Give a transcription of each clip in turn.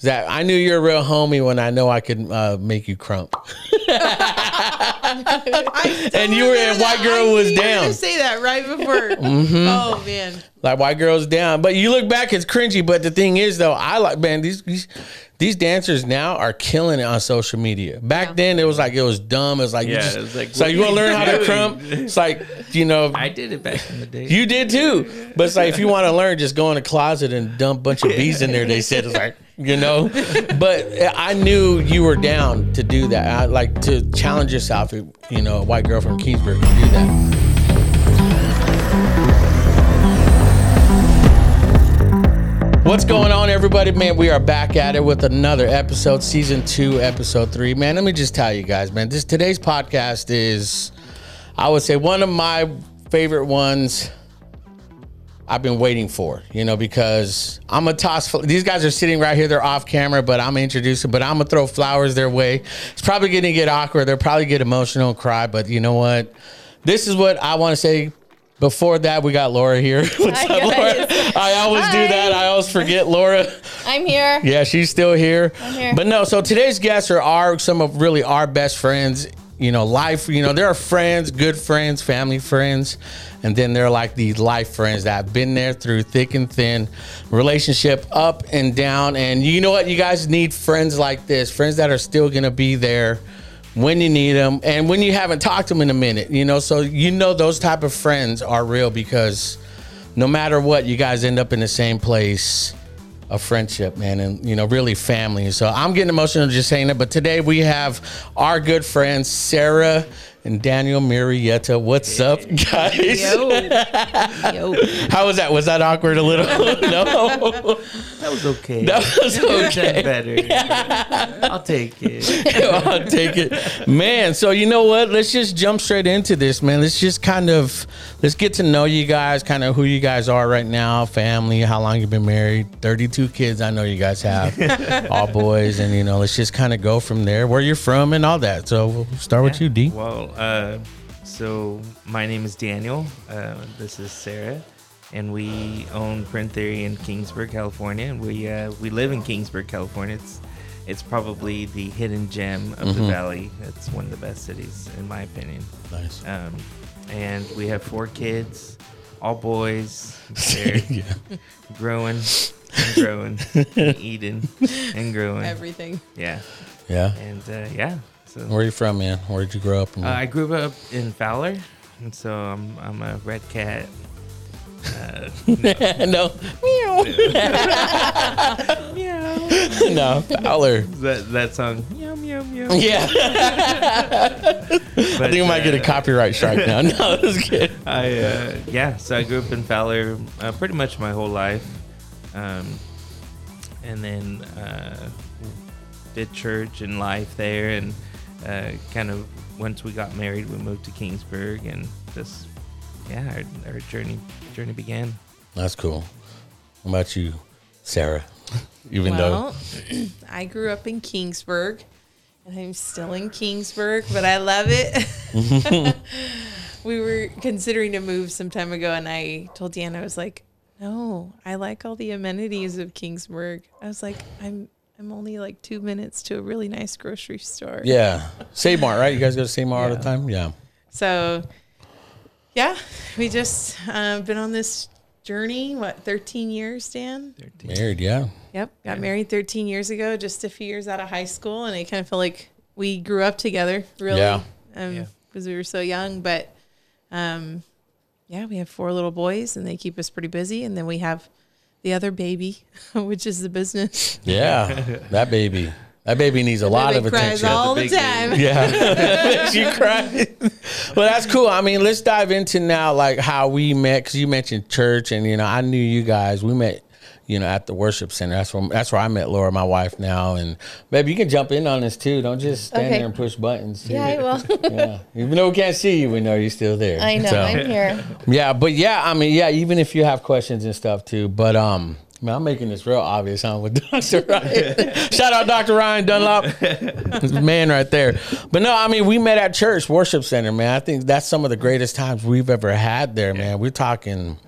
Zach, I knew you're a real homie when I know I could uh, make you krump. and you were in White Girl Was Down. To say that right before. Mm-hmm. Oh man. Like White Girl's Down. But you look back, it's cringy. But the thing is, though, I like, man, these, these, these dancers now are killing it on social media. Back Yeah. then, it was like, it was dumb. It was like, you Yeah, just, it was like, it's like, what you want to learn how to krump? It's like, you know, I did it back in the day. You did too. But it's like if you want to learn, just go in the closet and dump a bunch of bees in there. They said it's like you know. But I knew you were down to do that. I like to challenge yourself. You know, a white girl from Kingsburg do that. What's going on, everybody? Man, we are back at it with another episode, season two, episode three. Man, let me just tell you guys, man, this today's podcast is, I would say, one of my favorite ones. I've been waiting for, you know, because I'm gonna toss. These guys are sitting right here; they're off camera, but I'm them. But I'm gonna throw flowers their way. It's probably gonna get awkward. They'll probably get emotional and cry. But you know what? This is what I want to say. Before that, we got Laura here. What's Hi, up, Laura? guys. I always do that. I always forget Laura. I'm here. Yeah, she's still here. here. But no, so today's guests are our some of really our best friends. You know, life. You know, there are friends, good friends, family friends, and then they're like these life friends that have been there through thick and thin, relationship up and down. And you know what? You guys need friends like this, friends that are still gonna be there when you need them and when you haven't talked to them in a minute. You know, so you know those type of friends are real because no matter what, you guys end up in the same place of friendship, man, and you know, really family. So I'm getting emotional just saying it. But today we have our good friend Sarah and Daniel Marietta. What's up, guys? Yo. Yo. How was that? Was that awkward a little? no, That was okay. that was Could have okay. better. I'll take it. I'll take it, man. So you know what? Let's just jump straight into this, man. Let's just kind of let's get to know you guys, kind of who you guys are right now, family, how long you've been married, thirty-two kids. I know you guys have, all boys, and you know, let's just kind of go from there, where you're from, and all that. So we'll start with you, D. Well, uh, so my name is Daniel. Uh, this is Sarah, and we own Print Theory in Kingsburg, California. And we uh, we live in Kingsburg, California. It's it's probably the hidden gem of the valley. It's one of the best cities, in my opinion. Nice. Um, and we have four kids, all boys. They're yeah. growing and growing, and eating and growing. Everything. Yeah, Yeah. and uh, yeah. So Where are you from, man? Where did you grow up? Uh, I grew up in Fowler, and so I'm I'm a red cat. Uh, no. Meow. meow. no. Fowler. that that song. Meow meow meow. Yeah. I think we might get a copyright strike now. No, was good. I uh, yeah. So I grew up in Fowler uh, pretty much my whole life, um, and then uh, did church and life there, and uh, kind of once we got married, we moved to Kingsburg, and just yeah, our, our journey journey began. That's cool. What about you, Sarah? Even Well, I grew up in Kingsburg, and I'm still in Kingsburg, but I love it. we were considering to move some time ago, and I told Dan I was like, "No, I like all the amenities of Kingsburg." I was like, "I'm." I'm only like two minutes to a really nice grocery store. yeah, Save Mart, right? You guys go to Save Mart all the time. Yeah. So, yeah, we just uh, been on this journey. What, 13 years, Dan? Married, yeah. Yep, got married 13 years ago, just a few years out of high school, and I kind of feel like we grew up together, really, Yeah. um, Yeah. because we were so young. But um, yeah, we have four little boys, and they keep us pretty busy. And then we have the other baby, which is the business. Yeah. that baby. That baby needs a lot of cries attention. all the, The time. baby. Yeah, she you cry. well, that's cool. I mean, let's dive into now, like how we met, because you mentioned church, and you know, I knew you guys. We met, you know, at the worship center. That's where that's where I met Laura, my wife now. And baby, you can jump in on this too. Don't just stand Okay. there and push buttons. Yeah, I will. yeah. Even though we can't see you, we know you're still there. I know. So, I'm here. yeah, but yeah, I mean, yeah, even if you have questions and stuff too. But um, man, I'm making this real obvious, huh? With Dr. Ryan. Shout out Dr. Ryan Dunlop. Man right there. But no, I mean, we met at church worship center, man. I think that's some of the greatest times we've ever had there, man. We're talking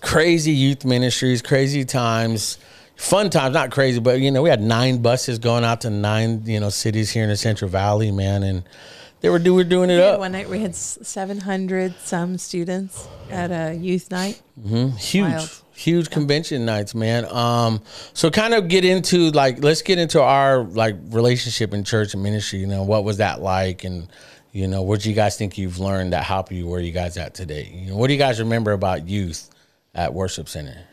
crazy youth ministries, crazy times. fun times, not crazy, but you know, we had nine buses going out to nine, you know, cities here in the Central Valley, man, and they were do we were doing it Yeah, up. one night we had seven hundred some students at a youth night. huge Wild. huge convention nights man um so kind of get into like let's get into our like relationship in church and ministry you know what was that like and you know what do you guys think you've learned that help you where you guys at today you know what do you guys remember about youth at worship center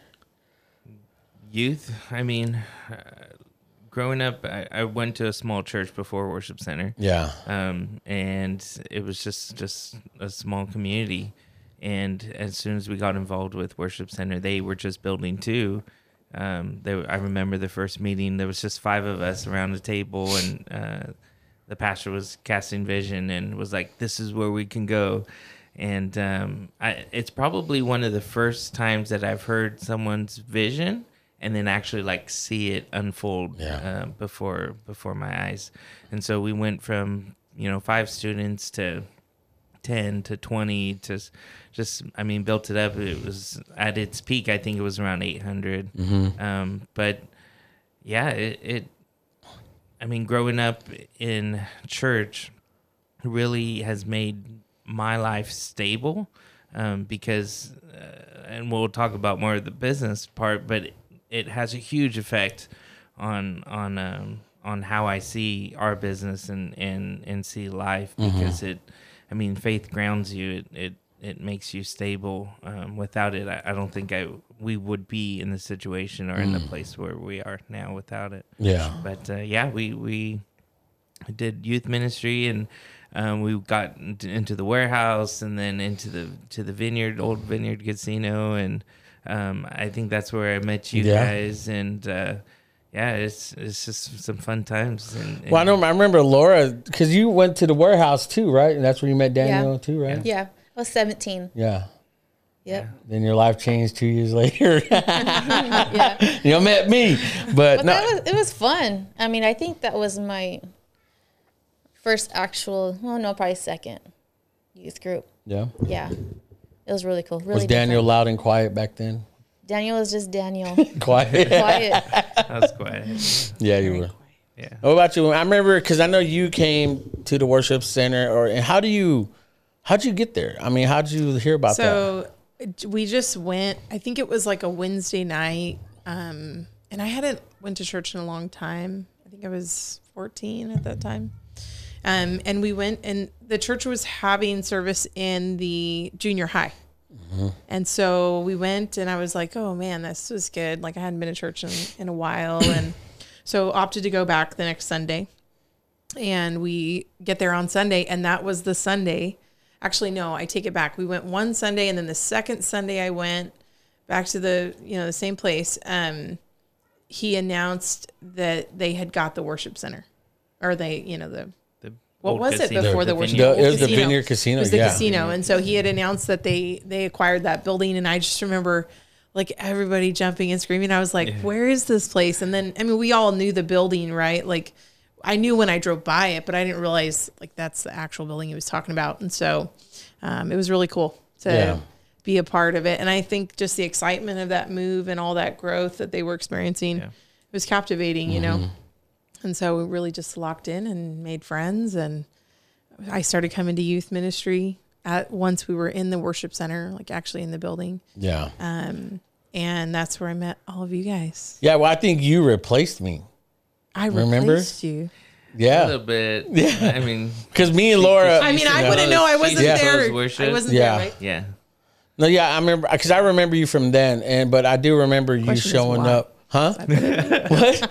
Youth. I mean, uh, growing up, I, I went to a small church before worship center. yeah um, and it was just just a small community. And as soon as we got involved with worship center, they were just building too. Um, they, I remember the first meeting. There was just five of us around the table, and uh, the pastor was casting vision and was like, "This is where we can go." And um, I, it's probably one of the first times that I've heard someone's vision and then actually like see it unfold Yeah. uh, before before my eyes. And so we went from you know five students to 10 to 20 to just i mean built it up it was at its peak i think it was around 800 um, but yeah it, it i mean growing up in church really has made my life stable um, because uh, and we'll talk about more of the business part but it, it has a huge effect on on um, on how I see our business and and and see life because it I mean faith grounds you. It it, it makes you stable. Um, without it I, I don't think I we would be in the situation or in the place where we are now without it. Yeah. But uh, yeah, we we did youth ministry and um, we got into, into the warehouse and then into the to the vineyard, old vineyard casino, and um, I think that's where I met you Yeah. guys. And uh, yeah, it's it's just some fun times. And, and well i know i remember laura because you went to the warehouse too right and that's where you met daniel Yeah. too right Yeah, I was 17. yeah Yep. then your life changed two years later Yeah. you met me but, But no that was it was fun. I mean, I think that was my first actual, oh no, probably second youth group. yeah Yeah. It was really cool. Really was daniel different. loud and quiet back then Daniel was just Daniel. quiet Quiet. that was quiet. yeah you were Yeah. What about you? I remember because I know you came to the worship center, or and how do you, how'd you get there? I mean, how'd you hear about that? So we just went. I think it was like a Wednesday night, um, and I hadn't went to church in a long time. I think I was 14 at that time. Um, and we went, and the church was having service in the junior high. And so we went, and I was like, "Oh man, this was good." Like I hadn't been to church in, in a while, and so opted to go back the next Sunday. And we get there on Sunday, and that was the Sunday. Actually, no, I take it back. We went one Sunday, and then the second Sunday I went back to the you know the same place. Um, he announced that they had got the worship center, or they you know The what was it before the, The worship? vineyard. The- it was the casino. Vineyard Casino, It was the yeah. casino, and so he had announced that they they acquired that building, and I just remember like everybody jumping and screaming. I was like, "Where is this place?" And then I mean, we all knew the building, right? Like I knew when I drove by it, but I didn't realize like that's the actual building he was talking about, and so um, it was really cool to. Yeah. Be a part of it, and I think just the excitement of that move and all that growth that they were experiencing, Yeah. it was captivating, you know. And so we really just locked in and made friends, and I started coming to youth ministry at once we were in the worship center, like actually in the building. yeah, Um, and that's where I met all of you guys. yeah. Well, I think you replaced me. I Remember? replaced you. Yeah, a little bit. Yeah. I mean, because me and Laura. I mean, I wouldn't know. I wasn't Yeah. there. Worship. I wasn't Yeah. there, right? yeah. no, yeah, I remember because I remember you from then, and but I do remember you Question showing up. Huh? what?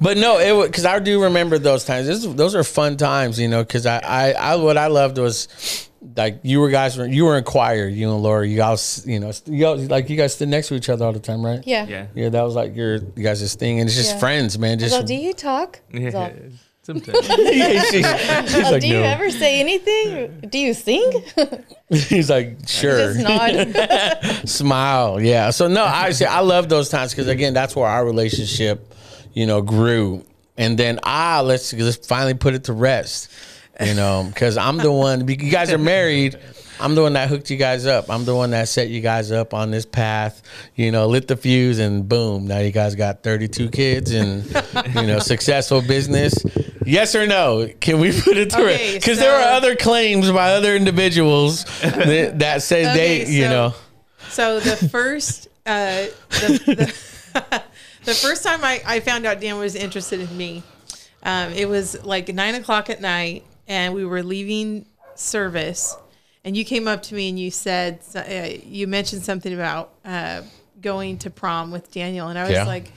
but no, it because I do remember those times. This, those are fun times, you know. Because I, I, I, what I loved was like you were guys, were you were in choir, you and Laura. You guys, you know, you guys, like you guys stood next to each other all the time, right? Yeah. Yeah. Yeah, that was like your you guys' thing, and it's just Yeah. friends, man. Just So, do you talk? Yeah. Sometimes. She's, she's Oh, like, do you no. ever say anything? Do you sing? He's like, sure. Just nod. smile yeah so no i say i love those times because again that's where our relationship you know grew and then ah let's let's finally put it to rest you know because i'm the one you guys are married I'm the one that hooked you guys up. I'm the one that set you guys up on this path. You know, lit the fuse, and boom, now you guys got 32 kids and you know successful business. Yes or no? Can we put it through? Okay, Because there so- are other claims by other individuals that, that say they, you so- know, So the first, uh, the, the, the first time I, I found out Dan was interested in me, um, it was like nine o'clock at night, and we were leaving service, and you came up to me and you said uh, you mentioned something about uh, going to prom with Daniel, and I was Yeah. like.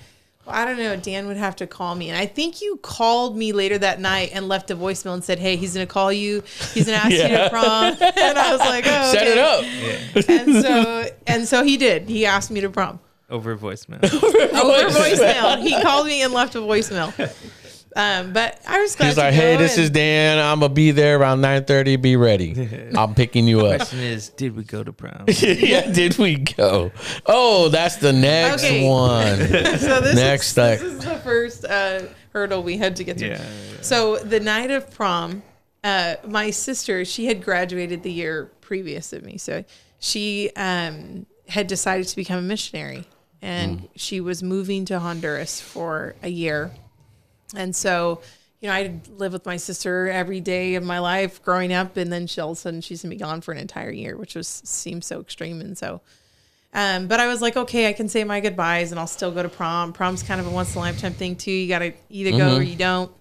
Well, I don't know. Dan would have to call me, and I think you called me later that night and left a voicemail and said, "Hey, he's gonna call you. He's gonna ask you to prom." And I was like, "Oh, set it okay." up. and so and so he did. He asked me to prom Over voicemail. over voicemail. He called me and left a voicemail. Um, but I was glad He's to like, go hey, this and- is Dan. I'm gonna be there around 9:30. Be ready. I'm picking you up. The question is, did we go to prom? yeah, did we go? Oh, that's the next Okay. one. so this Next, is, this is the first uh, hurdle we had to get through. Yeah. So the night of prom, uh, my sister she had graduated the year previous of me, so she um, had decided to become a missionary, and Mm. she was moving to Honduras for a year. And so, you know, I lived with my sister every day of my life growing up, and then she all of a sudden she's gonna be gone for an entire year, which was seemed so extreme. And so, um, but I was like, okay, I can say my goodbyes, and I'll still go to prom. Prom's kind of a once in a lifetime thing too. You got to either go or you don't.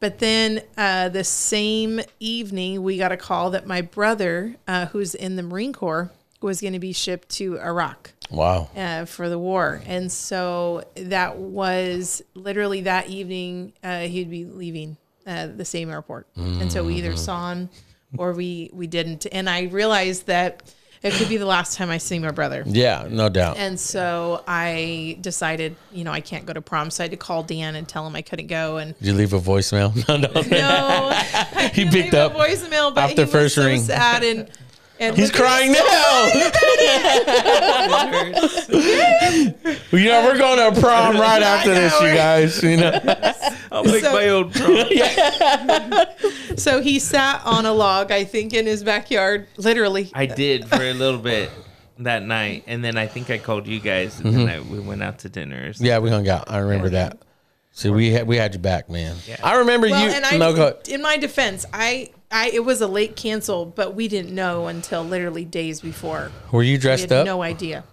But then uh, the same evening, we got a call that my brother, uh, who's in the Marine Corps, was going to be shipped to Iraq Wow. uh, for the war. And so that was literally that evening, uh, he'd be leaving uh, the same airport. And so we either saw him or we, we didn't. And I realized that it could be the last time I see my brother. Yeah, no doubt. And so I decided, you know, I can't go to prom. So I had to call Dan and tell him I couldn't go. And Did you leave a voicemail? No, no. no, He picked up voicemail, but after he was first so ring. sad and, and He's crying us. now. you know, we're going to a prom right after this, you guys. You know, I'll make So- my own prom. So he sat on a log, I think, in his backyard, literally. I did for a little bit that night, and then I think I called you guys, and then mm-hmm. I, we went out to dinner. Or something. yeah, we hung out. I remember that. See, we had we had you back, man. Yeah. I remember Well, you. and I, no, go. in my defense, I, I, it was a late cancel, but we didn't know until literally days before. Were you dressed? We had up? no idea.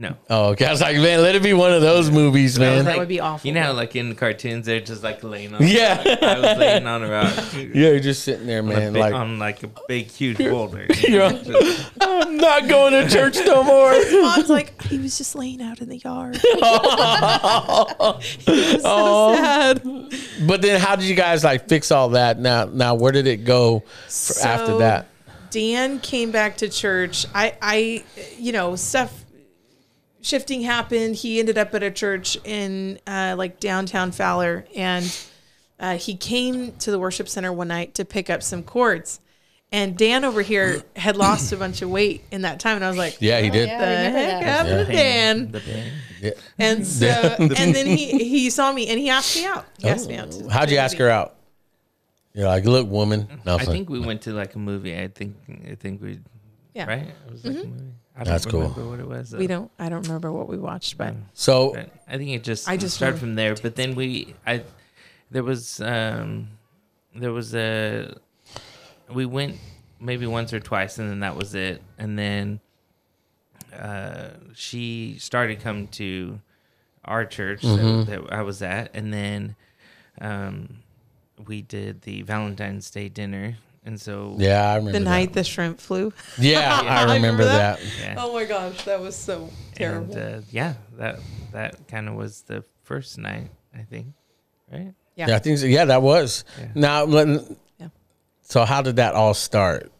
No. Oh, okay. I was like, man, let it be one of those movies, man. That would be awful. You know how, like in cartoons, they're just like laying on. Yeah. I was laying on a rock. yeah, you're just sitting there, on, a man. big, Like, on like a big, huge boulder. You're- Just- I'm not going to church no more. Mom's like, he was just laying out in the yard. He was so sad. But then, how did you guys like fix all that? Now, now, where did it go for after So, that? Dan came back to church. I, I, you know, stuff shifting happened. He ended up at a church in uh, like downtown Fowler, and uh, he came to the worship center one night to pick up some cords. And Dan over here had lost a bunch of weight in that time, and I was like, Yeah, he did. yeah. "The I heck that. happened to Dan?" The band. Yeah. And so, and then he he saw me and he asked me out. He asked me out. to- How'd you to ask her out? You're like, look, woman. No, I think we went to like a movie. I think. I think we. Yeah. Right. It was like a movie. I don't That's cool. what it was. We don't. I don't remember what we watched, but so. But I think it just I I just just started from there. But then we, I, there was, um, there was a, we went maybe once or twice, and then that was it. And then, uh, she started coming to our church Mm-hmm. that, that I was at, and then, um, we did the Valentine's Day dinner, and so Yeah, I remember the that. night the shrimp flew. Yeah, I I remember remember that. that. yeah. Oh my gosh, that was so terrible. And uh, yeah, that that kind of was the first night, I think, right? Yeah, I think so. Yeah, that was. Yeah. Now, let- Yeah. so how did that all start?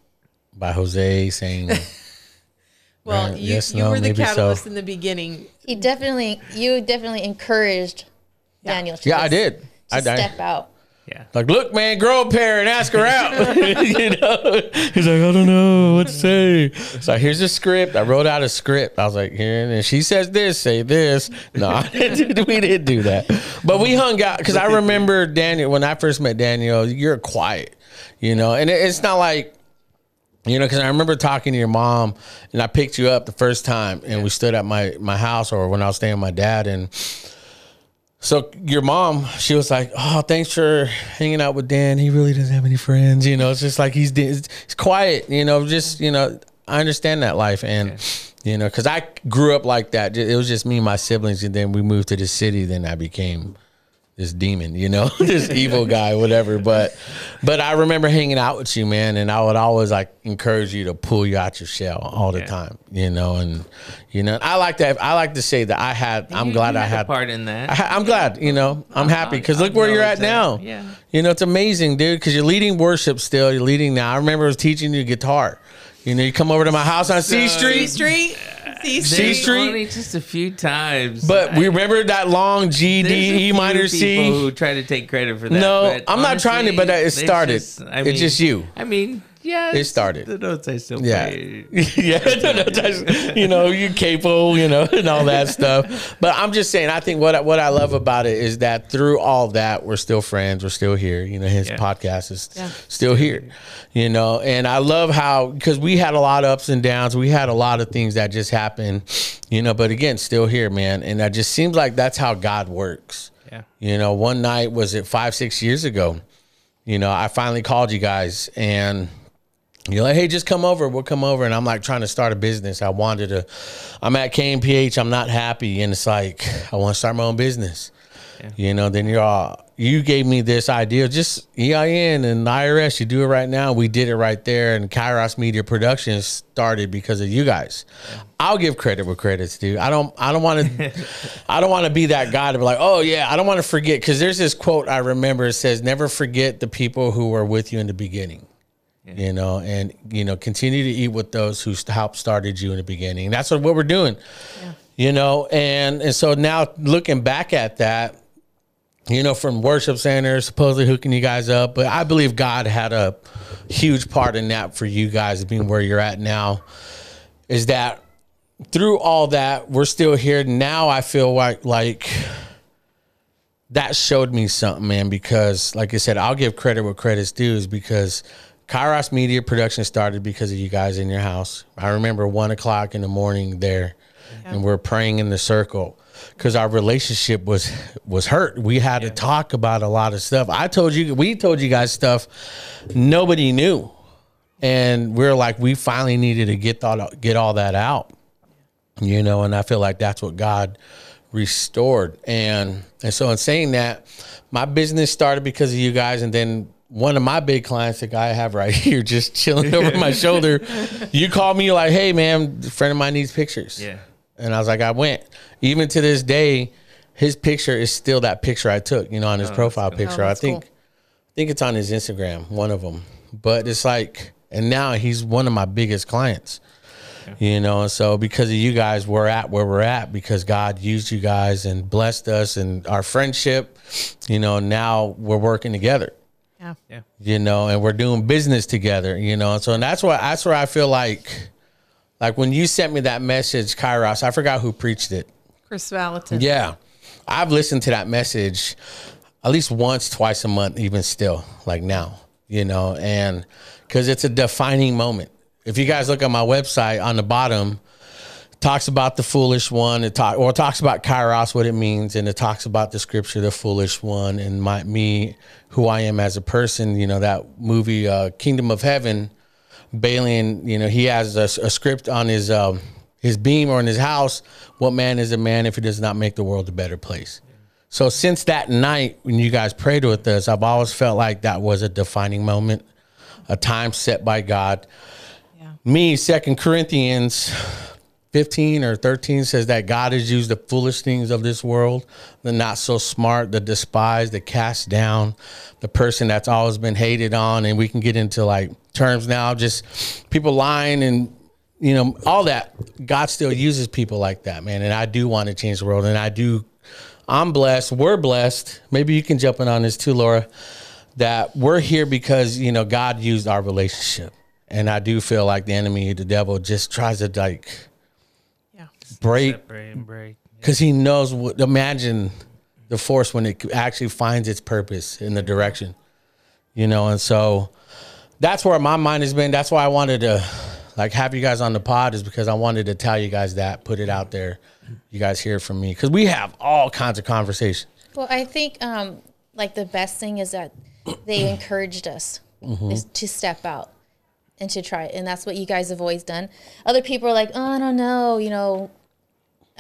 By Jose saying, well, Right, you, yes, you no, were the maybe so. catalyst in the beginning. He definitely, you definitely encouraged Yeah. Daniel. To "Yeah, I did. To I step did." out. Yeah. Like, look, man, grow a pair and ask her out. you know, he's like, I don't know what to say. So here's a script. I wrote out a script. I was like, here, and she says this, say this. No, didn't we didn't do that. But we hung out because I remember Daniel when I first met Daniel. You're quiet, you know, and it, it's not like You know, because I remember talking to your mom, and I picked you up the first time, and we stood at my my house, or when I was staying with my dad, and so your mom, she was like, "Oh, thanks for hanging out with Dan. He really doesn't have any friends. You know, it's just like he's he's quiet. You know, just you know, I understand that life, and you know, because I grew up like that. It was just me and my siblings, and then we moved to the city. Then I became this demon, you know, this evil guy, whatever. But but I remember hanging out with you, man, and I would always like encourage you to pull you out your shell all the Yeah. time, you know, and you know, I like that. I like to say that I had. I'm glad you I had a part in that. I, ha- I'm glad, you know, I'm I'll- happy because look where you're at now. Yeah. You know, it's amazing, dude, because you're leading worship still. You're leading now. I remember I was teaching you guitar. You know, you come over to my house on C Street. C Street. C Street. Only just a few times. But we remember that long G, there's a D, E few minor, people C. Who try to take credit for that? No, but I'm not trying to, honestly, but it there's started. just- I It's just you. I mean, yeah, It started. The notes I still Yeah. play. yeah, no, no, just, you know, you capo, you know, and all that stuff. But I'm just saying, I think what I- what I love about it is that through all that, we're still friends. We're still here. You know, his Yeah. podcast is Yeah. still here. You know, and I love how because we had a lot of ups and downs. We had a lot of things that just happened. You know, but again, still here, man. And that just seems like that's how God works. Yeah. You know, one night was it five, six years ago. You know, I finally called you guys and you're like, hey, just come over. We'll come over. And I'm like trying to start a business. I wanted to, I'm at KMPH. I'm not happy. And it's like, I want to start my own business. You know, then you're all, you gave me this idea, just EIN and IRS, you do it right now. We did it right there. And Kairos Media Productions started because of you guys. I'll give credit where credit's due. I don't, I don't want to, I don't want to be that guy to be like, oh yeah, I don't want to forget. Cause there's this quote I remember. It says, never forget the people who were with you in the beginning you know, and you know, continue to eat with those who helped started you in the beginning. That's what, what we're doing, you know, and and so now looking back at that, you know, from worship center supposedly hooking you guys up, but I believe God had a huge part in that for you guys being where you're at now. Is that through all that we're still here now? I feel like like that showed me something, man, because like I said, I'll give credit where credit's due is because Kairos Media Production started because of you guys in your house. I remember one o'clock in the morning there and we're praying in the circle because our relationship was was hurt. We had to talk about a lot of stuff. I told you we told you guys stuff nobody knew. And we're like, we finally needed to get that get all that out you know and i feel like that's what god restored and and so in saying that my business started because of you guys and then one of my big clients the guy i have right here just chilling over my shoulder you called me like hey man a friend of mine needs pictures Yeah. and i was like i went even to this day his picture is still that picture i took you know on his oh, profile picture Oh, i think cool. I think it's on his Instagram, one of them. But it's like, and now he's one of my biggest clients. You know, and so because of you guys, we're at where we're at because God used you guys and blessed us and our friendship. You know, now we're working together. Yeah. Yeah. You know, and we're doing business together. You know, and so and that's why that's where I feel like, like when you sent me that message, Kairos, I forgot who preached it. Chris Valentin. Yeah. I've listened to that message at least once, twice a month, even still, like now, you know, and because it's a defining moment. If you guys look at my website on the bottom, it talks about the foolish one. It talk or it talks about kairos, what it means, and it talks about the scripture, the foolish one, and my me, who I am as a person. You know that movie, uh, Kingdom of Heaven. Balian, you know, he has a, a script on his um, his beam or in his house. What man is a man if he does not make the world a better place? So since that night when you guys prayed with us, I've always felt like that was a defining moment, a time set by God. Yeah. Me, Second Corinthians 15 or 13 says that God has used the foolish things of this world, the not so smart, the despised, the cast down, the person that's always been hated on. And we can get into like terms now, just people lying and you know, all that. God still uses people like that, man. And I do want to change the world. And I do, I'm blessed. We're blessed. Maybe you can jump in on this too, Laura, that we're here because, you know, God used our relationship. And I do feel like the enemy, the devil, just tries to like. Break Separate break. because he knows what, imagine the force when it actually finds its purpose in the direction, you know, and so that's where my mind has been. That's why I wanted to like have you guys on the pod is because I wanted to tell you guys that, put it out there. You guys hear from me because we have all kinds of conversations. Well, I think um, like the best thing is that they encouraged us Mm-hmm. is to step out and to try, it. and that's what you guys have always done. Other people are like, oh, I don't know, you know,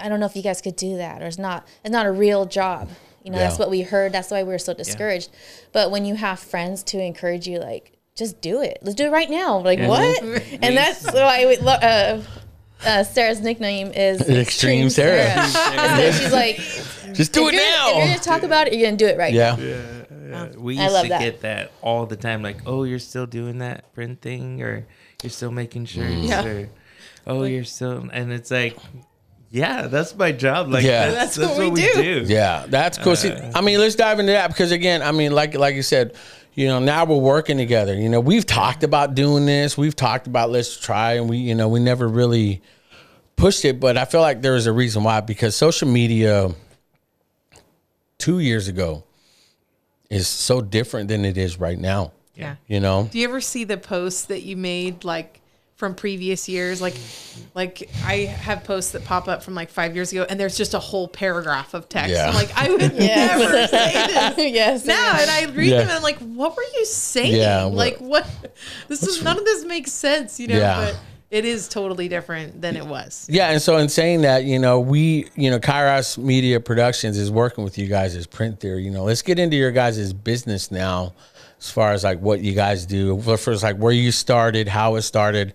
I don't know if you guys could do that, or it's not, it's not a real job. You know, that's what we heard. That's why we were so discouraged. But when you have friends to encourage you, like, just do it. Let's do it right now. Like what? and that's why we, lo- uh, uh, Sarah's nickname is Extreme Sarah. And so she's like, Just do it you're, If you're gonna talk about it, you're gonna do it right. Now. Yeah. We I used love to that. get that all the time, like, "Oh, you're still doing that print thing, or you're still making shirts, Yeah. or oh, you're still," and it's like, yeah, that's my job. Like, Yeah. that's, That's that's, what what, we we do. do. Yeah, that's cool. See, uh, I mean, let's dive into that because again, I mean, like like you said, you know, now we're working together. You know, we've talked about doing this. We've talked about let's try, and we, you know, we never really pushed it. But I feel like there is a reason why because social media two years ago is so different than it is right now. Yeah. You know, Do you ever see the posts that you made like from previous years? Like, like I have posts that pop up from like five years ago, and there's just a whole paragraph of text. Yeah. I'm like, I would Yes. never say this yes. now. And I read Yeah. them, and I'm like, what were you saying? Yeah, like, what? This is none of this makes sense, you know. Yeah. But it is totally different than it was. Yeah, and so in saying that, you know, we, you know, Kairos Media Productions is working with you guys as Print Theory. You know, let's get into your guys' business now, as far as like what you guys do. First, like where you started, how it started,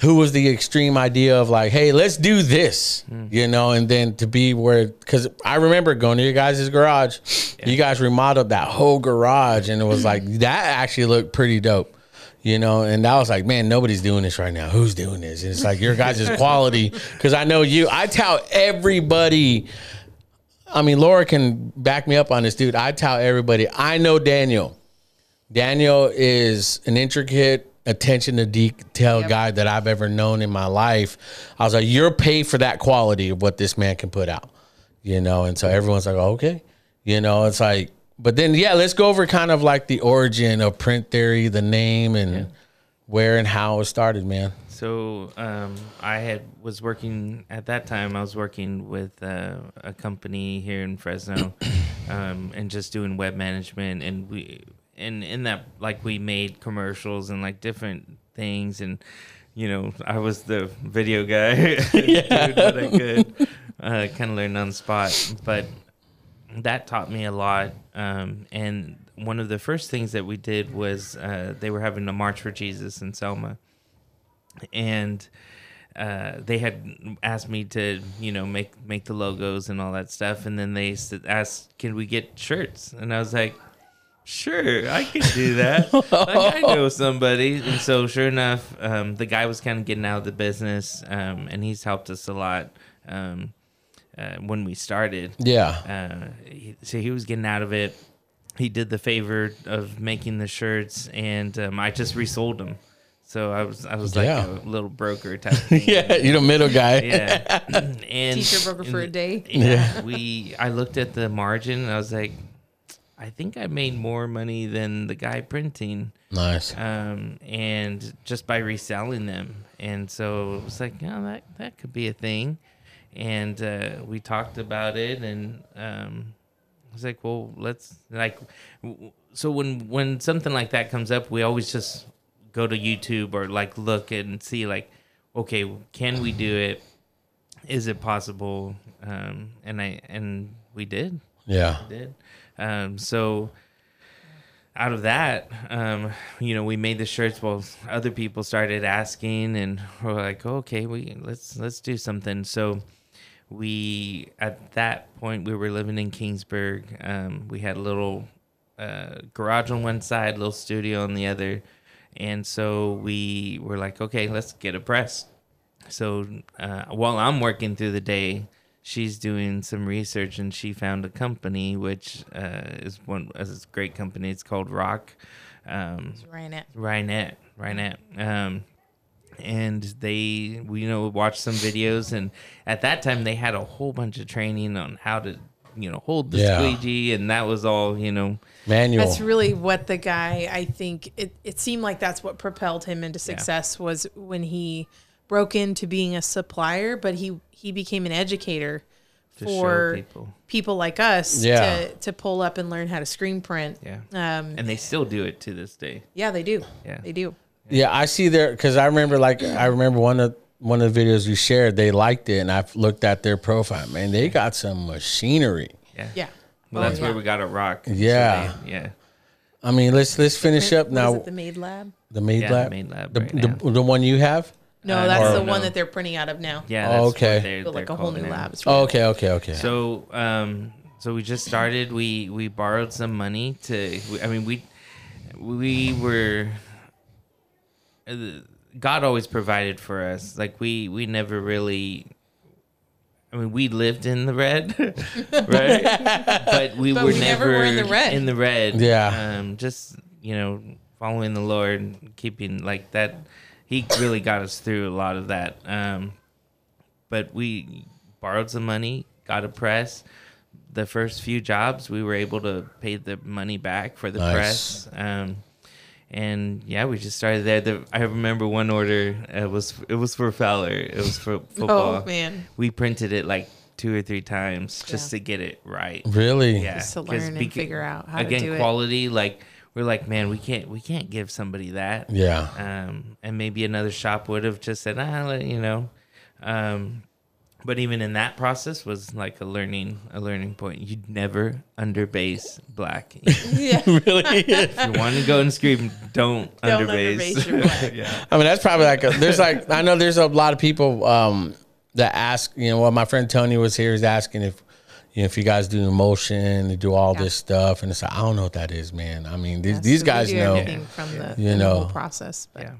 who was the extreme idea of like, hey, let's do this, mm. you know, and then to be where, because I remember going to your guys' garage, you guys remodeled that whole garage, and it was like mm. that actually looked pretty dope you know and I was like man nobody's doing this right now. Who's doing this? And it's like your guys' quality. Because i know you i tell everybody. I mean laura can back me up on this dude. I tell everybody. I know daniel daniel is an intricate attention to detail Yep. guy that i've ever known in my life i was like you're paid for that quality of what this man can put out you know and so everyone's like okay you know it's like but then yeah let's go over kind of like the origin of print theory the name and where and how it started man So um, I had was working at that time. I was working with uh, a company here in Fresno, um, and just doing web management. And we and in that like we made commercials and like different things. And you know I was the video guy, doing what I could, uh, kind of learned on the spot. But that taught me a lot. Um, and one of the first things that we did was uh, they were having a March for Jesus in Selma and uh, they had asked me to, you know, make make the logos and all that stuff, and then they asked, "Can we get shirts?" And I was like, "Sure, I can do that. like, I know somebody." And so, sure enough, um, the guy was kind of getting out of the business, um, and he's helped us a lot um, uh, when we started. yeah Uh, he, so he was getting out of it. He did the favor of making the shirts, and um, I just resold them. So I was I was like Yeah. a little broker type. Thing. yeah you're the middle guy yeah. and Teacher broker for a and- day. Yeah, we. I looked at the margin, and I was like, I think I made more money than the guy printing nice um, and just by reselling them. And so it was like, yeah, that that could be a thing. And uh, we talked about it, and um, I was like, well, let's like. So when when something like that comes up, we always just go to YouTube or like look and see like, okay, can we do it? Is it possible? Um, and I and we did yeah did. Um, so out of that, um, you know, we made the shirts. while other people started asking, and we're like, okay, we let's let's do something. So we at that point we were living in Kingsburg. Um, we had a little uh, garage on one side, little studio on the other, and so we were like, okay, let's get a press. So uh, while I'm working through the day, she's doing some research and she found a company which uh, is one is a great company. It's called Rock. Um, Ryonet. Ryonet, Ryonet. Um, and they, we you know, watched some videos, and at that time they had a whole bunch of training on how to you know hold the Yeah. squeegee, and that was all you know. Manual. That's really what the guy. I think it. It seemed like that's what propelled him into success was when he broke into being a supplier, but he he became an educator To for people. people. like us Yeah. to to pull up and learn how to screen print. Yeah, Um, and they still do it to this day. yeah, they do. Yeah. they do. Yeah, I see there because I remember like I remember one of one of the videos you shared. They liked it, and I've looked at their profile. Man, they got some machinery. Yeah, Yeah. Well, that's Oh, yeah. where we got a rock. So Yeah. they- yeah. I mean, let's let's finish up What is now. it, the Made Lab? the Made Yeah, the Lab, Made Lab the, right the, the one you have. No, that's or- the one no. that they're printing out of now. Yeah. Oh, that's what okay. they're- But like they're a whole called new now. lab. It's Oh, really okay, okay, okay. So, um, so we just started. We we borrowed some money to. I mean, we we were. uh, God always provided for us. Like we we never really. I mean, we lived in the red, right? but we But were we never never were in the red. In the red, Yeah. Um, just you know, following the Lord, keeping like that. He really got us through a lot of that. Um, but we borrowed some money, got a press. The first few jobs, we were able to pay the money back for the Nice. press. Um, and yeah, we just started there. The, I remember one order. It was it was for Fowler. It was for football. Oh man. We printed it like two or three times just Yeah. to get it right. Really? Yeah, Just to 'cause learn and beca- figure out how to again do it. Again, quality. Like we're like, man, we can't we can't give somebody that. Yeah. Um, and maybe another shop would have just said, ah, let- you know. Um, but even in that process was like a learning a learning point. You'd never underbase black. Yeah. really? If you want to go and scream, don't, Don't underbase. underbase yeah. I mean, that's probably like a, there's like I know there's a lot of people um, that ask. You know, well, my friend Tony was here. He's asking if you know if you guys do emotion, you do all Yeah. this stuff, and it's like I don't know what that is, man. I mean, these Yeah, these so guys do know. from the, You from the whole know. process. But Yeah.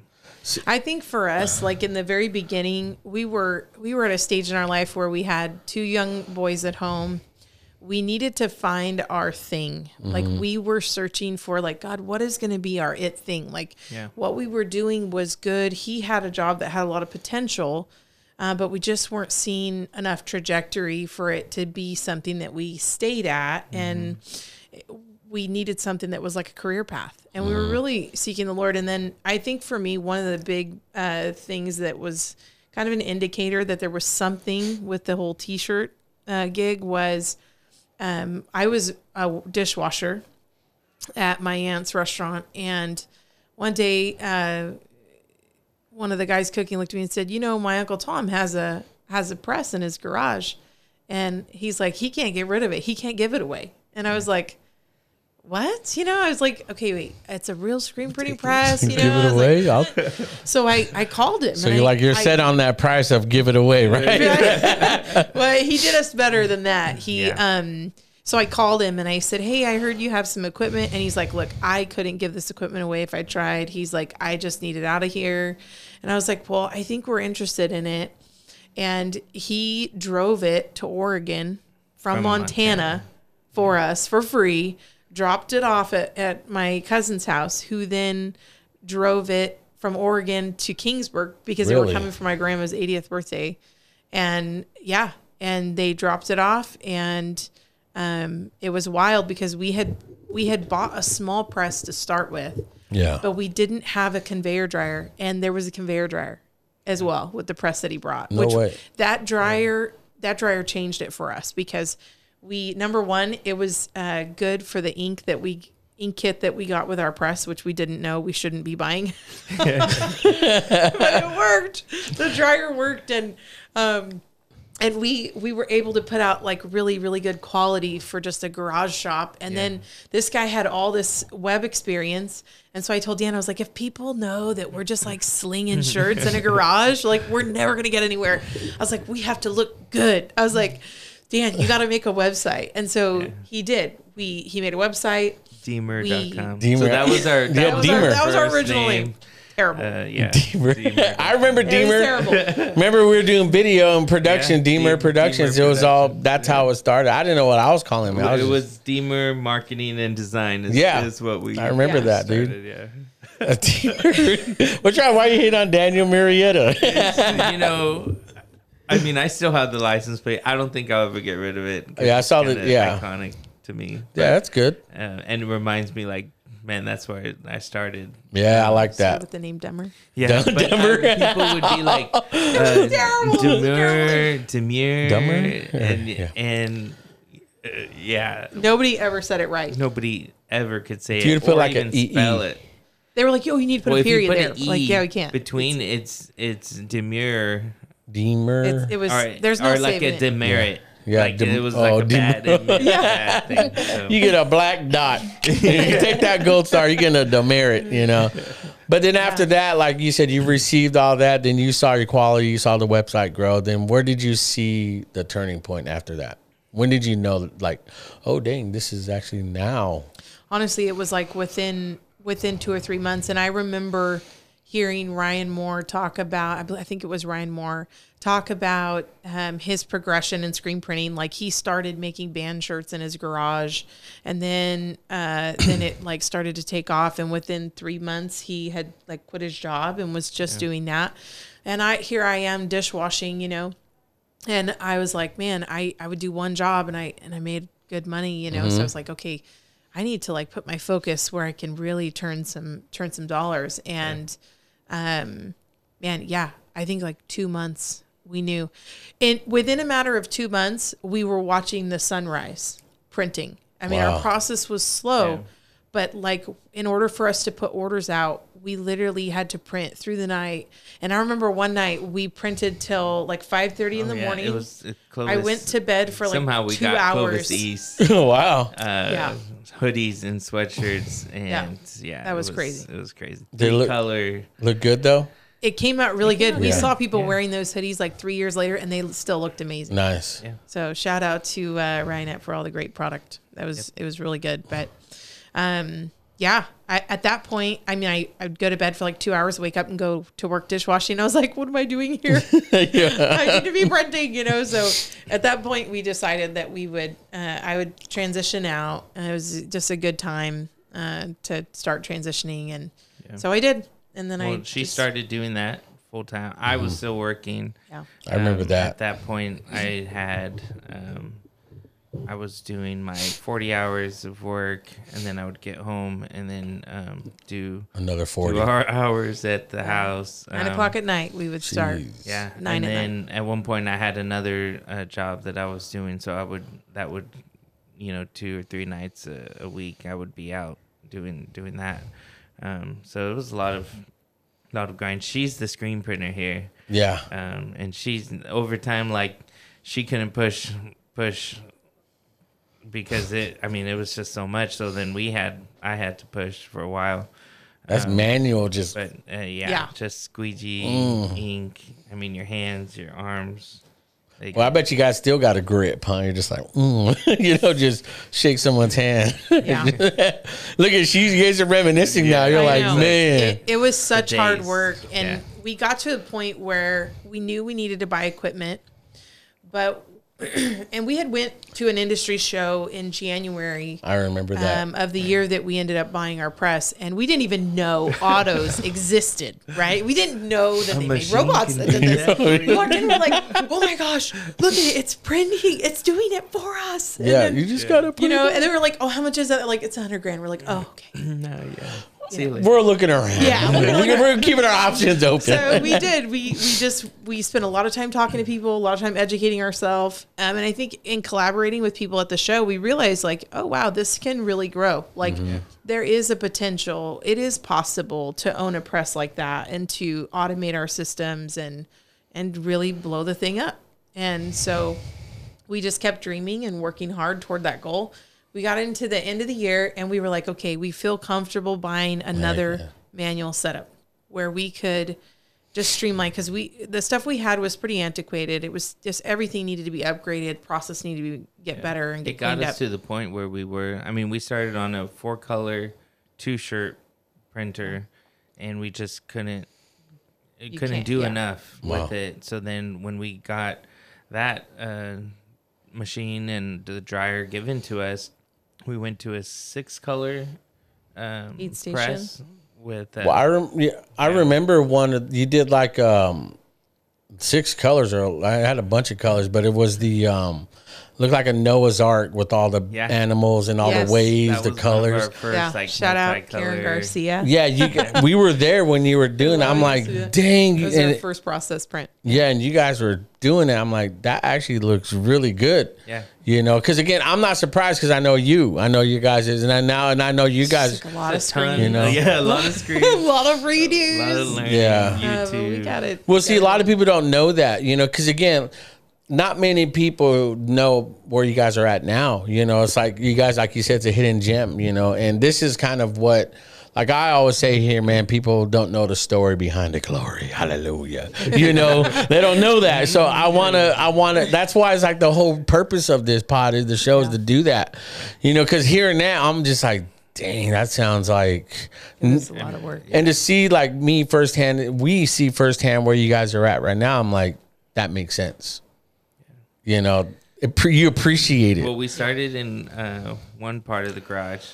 I think for us, like in the very beginning, we were we were at a stage in our life where we had two young boys at home. We needed to find our thing. Like Mm-hmm. we were searching for like God, what is going to be our it thing? Like Yeah. what we were doing was good. He had a job that had a lot of potential. Uh, but we just weren't seeing enough trajectory for it to be something that we stayed at. And we needed something that was like a career path. And we were really seeking the lord. And then i think for me one of the big uh, things that was kind of an indicator that there was something with the whole t-shirt uh, gig was um, i was a dishwasher at my aunt's restaurant. And one day uh, one of the guys cooking looked at me and said you know my uncle tom has a has a press in his garage and he's like he can't get rid of it he can't give it away and i was like what? You know, I was like, okay, wait, it's a real screen printing press. You know, give it like- away. I'll- so I, I called him. so you're I- like you're I- set on that price of give it away, right? well, he did us better than that. He, Yeah. um, so I called him and I said, Hey, I heard you have some equipment. And he's like, Look, I couldn't give this equipment away if I tried. He's like, I just need it out of here. And I was like, Well, I think we're interested in it. And he drove it to Oregon from, From Montana, Montana. for us for free, dropped it off at, at my cousin's house, who then drove it from Oregon to Kingsburg because they were coming for my grandma's 80th birthday. And yeah, and they dropped it off and um, it was wild because we had we had bought a small press to start with, yeah. but we didn't have a conveyor dryer and there was a conveyor dryer as well with the press that he brought. No way. That dryer that dryer changed it for us because we number one it was uh, good for the ink that we ink kit that we got with our press, which we didn't know we shouldn't be buying. but it worked. The dryer worked, and um, and we we were able to put out like really really good quality for just a garage shop. And then this guy had all this web experience, and so I told Dan I was like, if people know that we're just like slinging shirts in a garage, like we're never gonna get anywhere. I was like, we have to look good. I was like. Dan, you got to make a website, and so he did. We he made a website. Deemer.com. Deemer. So that was our that Yeah, was, was our, that was our first original name. Terrible. Uh, yeah. Deemer. Deemer. I remember it was Deemer. terrible. Remember we were doing video and production, Yeah, Deemer Deem- Productions. Deemer it was all that's yeah. how it started. I didn't know what I was calling it. I it just- was Deemer Marketing and Design. Is, Yeah. is what we I remember Yeah. that, dude. started, Yeah. Deemer. What's wrong? Why are you hate on Daniel Marietta? you know, I mean, I still have the license plate. I don't think I'll ever get rid of it. Yeah, I saw the- kinda yeah. iconic to me. Yeah, that's good. uh, and it reminds me like, man, that's where I started. Yeah, I like Start that. with the name Dumber. Yeah, Dumb- but, uh, dumber. people would be like, uh, terrible, demure, demure, Dumber? and Yeah. and uh, yeah, Nobody ever said it right. nobody ever could say If you'd it put or like even an EE. spell it. They were like, "Yo, you need to put Well, a period put there." an like, E yeah, we can't. between it's it's demure Deemer. It's, it was. or, there's no or like a demerit. Yeah. Like dem- it was oh, like a dem- bad, it meant a bad thing. So. you get a black dot. you take that gold star, you get a demerit, you know. But then after that, like you said, you received all that, then you saw your quality, you saw the website grow. Then where did you see the turning point after that? When did you know, like, oh dang, this is actually now? honestly it was like within within two or three months and i remember hearing ryan moore talk about i think it was ryan moore talk about um, his progression in screen printing like he started making band shirts in his garage and then uh, then it like started to take off and within three months he had like quit his job and was just doing that and i here i am dishwashing you know and I was like, man, I, I would do one job and I and I made good money, you know. So I was like, okay, I need to like put my focus where I can really turn some turn some dollars. And um man, yeah, I think like two months we knew. And within a matter of two months, we were watching the sunrise printing. I mean, Wow. our process was slow, Yeah. but like in order for us to put orders out, we literally had to print through the night. And I remember one night we printed till like five thirty in Oh, the yeah, morning. It was it I went to bed for like somehow we two got hours. Clovis East. Oh, wow. uh, Yeah. Hoodies and sweatshirts and yeah, that it was crazy. It was crazy. They Three look- color. Look good though. It came out really good. We Yeah. saw people Yeah. wearing those hoodies like three years later, and they still looked amazing. Nice. Yeah. So shout out to uh, Ryonet for all the great product. That was it was really good. But um, yeah, I, at that point, I mean, I I'd go to bed for like two hours, wake up and go to work dishwashing. I was like, what am I doing here? I need to be printing, you know. So at that point, we decided that we would uh, I would transition out. And it was just a good time uh, to start transitioning, and so I did. And then I she just- started doing that full time. I was still working. Yeah. I remember Um, that. At that point, I had, um, I was doing my 40 hours of work, and then I would get home and then um, do Another two 40. hour um, at the house. Nine Um, o'clock at night, we would start. Jeez. Yeah, Nine and at then at one point I had another uh, job that I was doing, so I would that would, you know, two or three nights a, a week I would be out doing doing that. Um, so it was a lot of a lot of grind. She's the screen printer here, Yeah. um, and she's over time like she couldn't push push because it. I mean, it was just so much. So then we had I had to push for a while. That's Um, manual. Just But uh, yeah, Yeah. just squeegee Mm. ink. I mean, your hands, your arms. They, well, I bet you guys still got a grip, huh? You're just like, mm. you know, just shake someone's hand. Yeah. Look at she's you guys are reminiscing now. You're I like, know. man. It, it was such hard work, and Yeah. we got to a point where we knew we needed to buy equipment, but and we had went to an industry show in January I remember that. um, of the year that we ended up buying our press, and we didn't even know autos existed. Right? We didn't know that they made robots can that did this. that We walked in, we're like, "Oh my gosh, look at it! It's printing. It's doing it for us." And yeah, then, you just gotta put you know, it. and they were like, "Oh, how much is that?" Like, it's a hundred grand. We're like, "Oh, okay." no, yeah. See you later. We're looking around. Yeah, we're we're, looking we're keeping our options open. so we did. We we just we spent a lot of time talking to people, a lot of time educating ourselves, um, and I think in collaborating with people at the show, we realized like, oh wow, this can really grow. Like there is a potential. It is possible to own a press like that and to automate our systems and and really blow the thing up. And so we just kept dreaming and working hard toward that goal. We got into the end of the year and we were like, okay, we feel comfortable buying another yeah. manual setup where we could just streamline because we the stuff we had was pretty antiquated. It was just everything needed to be upgraded, process needed to be, get better and get It got cleaned us up. to the point where we were. I mean, we started on a four color, two shirt printer, and we just couldn't You couldn't can't- do yeah. enough Wow. with it. So then when we got that uh, machine and the dryer given to us, we went to a six color um, Heat station. press with uh, Well, I rem- yeah, I remember one. You did like um, six colors or I had a bunch of colors, but it was the um looked like a Noah's Ark with all the Yeah. animals and all Yes. the waves, That the was one of colors. our first, yeah. like, Shout out Karen multicolor- Garcia. Yeah, you we were there when you were doing it. I'm like, you that? dang. It was our And, first process print. yeah, and you guys were doing it. I'm like, that actually looks really good. Yeah. You know, because again, I'm not surprised because I know you. I know you guys is, and I now and I know you guys. Took a lot of A ton, screen. You know? yeah, a lot of screens, a a lot of lot of learning. Yeah. Uh, but we got it. Well, see, a lot of people don't know that, you know, because again, not many people know where you guys are at now. You know, it's like you guys, like you said, it's a hidden gem, you know, and this is kind of what. Like I always say here, man, people don't know the story behind the glory. Hallelujah. You know, they don't know that. So I wanna, I wanna. That's why it's like the whole purpose of this pod is the show is to do that. You know, because here and now, I'm just like, dang, that sounds like It's a lot of work. and to see like me firsthand, we see firsthand where you guys are at right now. I'm like, that makes sense. You know, it, you appreciate it. Well, we started in uh, one part of the garage.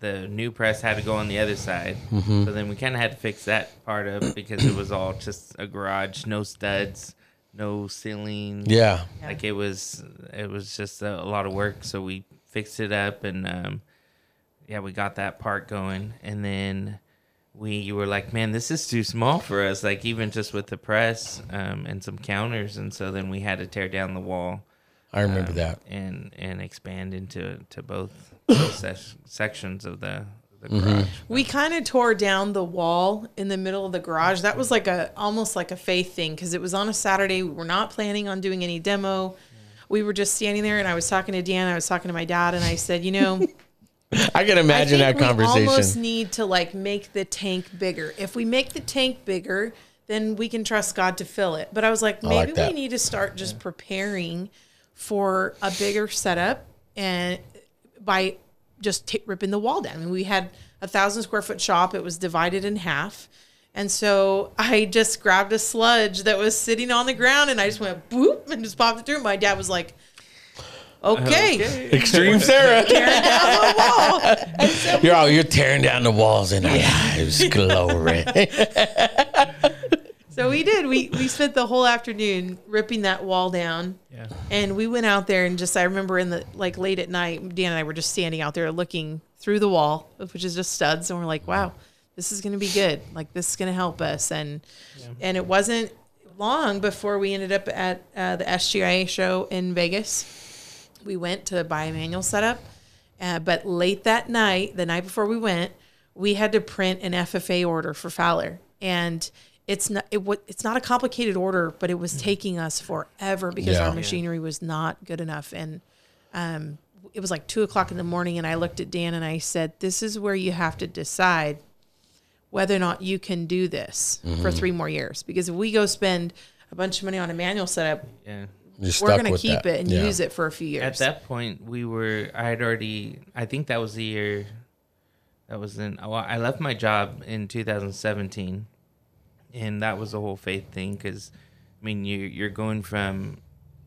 The new press had to go on the other side, Mm-hmm. so then we kind of had to fix that part up because it was all just a garage, no studs, no ceiling. yeah, like it was it was just a, a lot of work so we fixed it up and um yeah we got that part going and then we you were like man this is too small for us like even just with the press um and some counters and so then we had to tear down the wall I remember um, that. and and expand into to both, both sec- sections of the the garage We kind of tore down the wall in the middle of the garage. That was like a almost like a faith thing because it was on a Saturday. We were not planning on doing any demo. We were just standing there, and I was talking to Dan. I was talking to my dad, and I said, you know, I can imagine I that think We almost need to like make the tank bigger. If we make the tank bigger, then we can trust God to fill it. But I was like, maybe like that. we need to start just preparing for a bigger setup and by just t- ripping the wall down. I mean, we had a thousand square foot shop. It was divided in half. And so I just grabbed a sludge that was sitting on the ground and I just went boop and just popped it through. My dad was like, okay. Extreme Sarah. Tearing down the wall. So You're all you're tearing down the walls in our lives. Glory. So we did. We we spent the whole afternoon ripping that wall down. Yeah. And we went out there and just I remember in the like late at night, Dan and I were just standing out there looking through the wall, which is just studs, and we're like, wow, this is gonna be good. Like this is gonna help us. And and it wasn't long before we ended up at uh, the SGIA show in Vegas. We went to buy a manual setup, uh, but late that night, the night before we went, we had to print an FFA order for Fowler, and it's not it it's not a complicated order, but it was taking us forever because Yeah. our machinery was not good enough, and um, it was like two o'clock in the morning, and I looked at Dan and I said, "This is where you have to decide." whether or not you can do this for three more years. Because if we go spend a bunch of money on a manual setup, yeah You're we're going to keep that. it and Yeah. use it for a few years. At that point, we were. I had already. I think that was the year. That was in. Well, I left my job in 2017, and that was the whole faith thing. Because, I mean, you you're going from,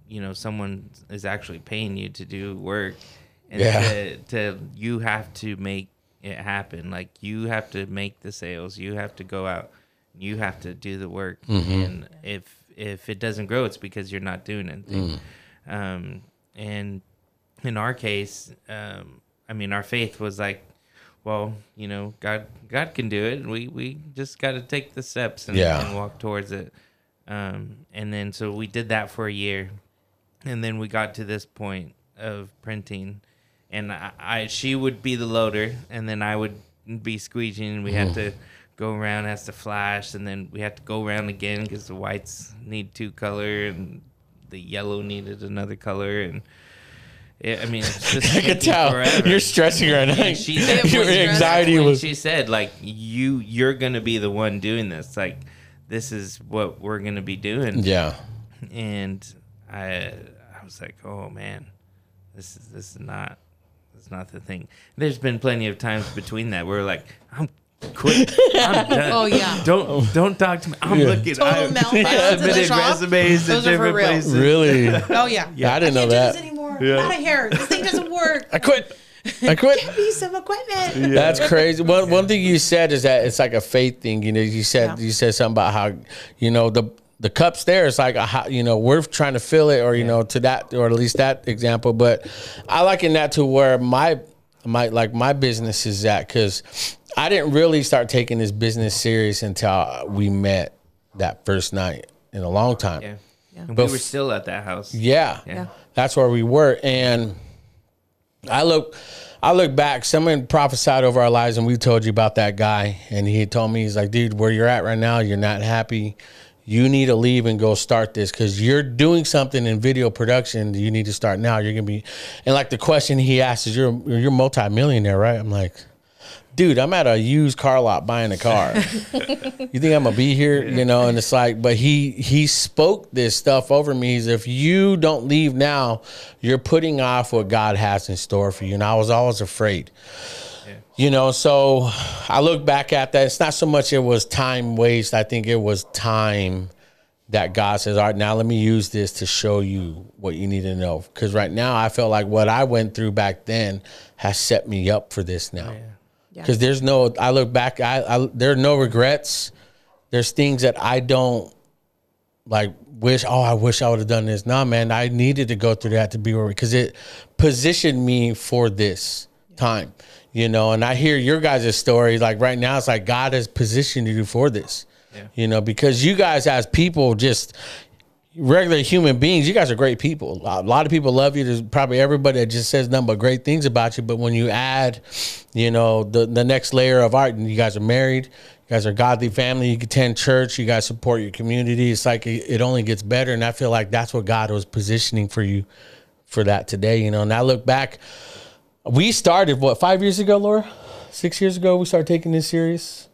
you know, someone is actually paying you to do work, and Yeah. to, to you have to make it happen. Like you have to make the sales. You have to go out. You have to do the work. Mm-hmm. And if if it doesn't grow, it's because you're not doing anything. Um, and in our case, um, I mean, our faith was like, well, you know, God, God can do it. We we just got to take the steps and, Yeah. and walk towards it. Um, and then so we did that for a year, and then we got to this point of printing, and I, I she would be the loader, and then I would be squeegeeing, and we had to go around has to flash, and then we have to go around again because the whites need two color, and the yellow needed another color, and it, I mean, it's just I could tell forever. you're stressing right now. She Your anxiety was. she said like you you're gonna be the one doing this like this is what we're gonna be doing Yeah. and i i was like oh man this is this is not it's not the thing there's been plenty of times between that where we're like i'm quit i'm done Oh, yeah. don't don't talk to me i'm Yeah. looking Total I, meltdowns I in the submitted shop. resumes Those in for different real. places Really? oh yeah. Yeah, I didn't know Can't that. do this anymore. I'm out of here. This thing doesn't work. I quit. I quit. Get me some equipment. That's crazy. One one thing you said is that it's like a faith thing. You know, you said Yeah. you said something about how you know the the cup's there. It's like a hot, you know we're trying to fill it, or you know to that, or at least that example. But I liken that to where my my like my business is at because I didn't really start taking this business serious until we met that first night in a long time. Yeah. Yeah. But we were still at that house. Yeah. Yeah. That's where we were. And I look I look back, someone prophesied over our lives and we told you about that guy. And he told me, he's like, dude, where you're at right now, you're not happy. You need to leave and go start this because you're doing something in video production. You need to start now. You're gonna be, and like the question he asked is, "You're you're multimillionaire, right?" I'm like, dude, I'm at a used car lot buying a car. you think I'm gonna be here? You know, and it's like, but he he spoke this stuff over me. He's if you don't leave now, you're putting off what God has in store for you. And I was always afraid. You know, so I look back at that. It's not so much it was time waste. I think it was time that God says, all right, now let me use this to show you what you need to know. Because right now, I felt like what I went through back then has set me up for this now. Yeah. Because there's no, I look back, I, I there are no regrets. There's things that I don't like wish. Oh, I wish I would have done this. Nah, man, I needed to go through that to be where we, because it positioned me for this time. You know, and I hear your guys' story. Like right now, it's like God has positioned you for this. Yeah. You know, because you guys as people just regular human beings, you guys are great people. A lot- of people love you. There's probably everybody that just says nothing but great things about you. But when you add, you know, the the next layer of art, and you guys are married, you guys are a godly family, you can attend church, you guys support your community. It's like it, it only gets better. And I feel like that's what God was positioning for you for that today. You know, and I look back, we started what five years ago, Laura, six years ago. We started taking this serious.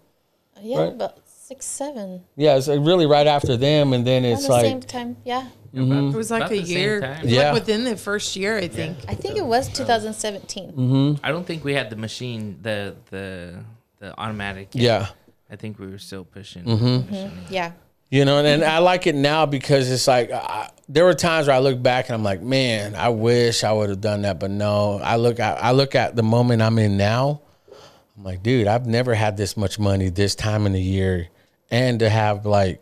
Yeah, Right. about six, seven. Yeah, it's really right after them, and then it's the like same time. Yeah. About- It was like about a year. time. Like Yeah. within the first year, I think. I think it was 2017. Hmm. I don't think we had the machine, the the the automatic. yet. yeah. I think we were still pushing. Mm-hmm. Yeah. You know, and, and I like it now because it's like I, there were times where I look back and I'm like, man, I wish I would have done that, but no. I look at I look at the moment I'm in now. I'm like, dude, I've never had this much money this time in the year, and to have like,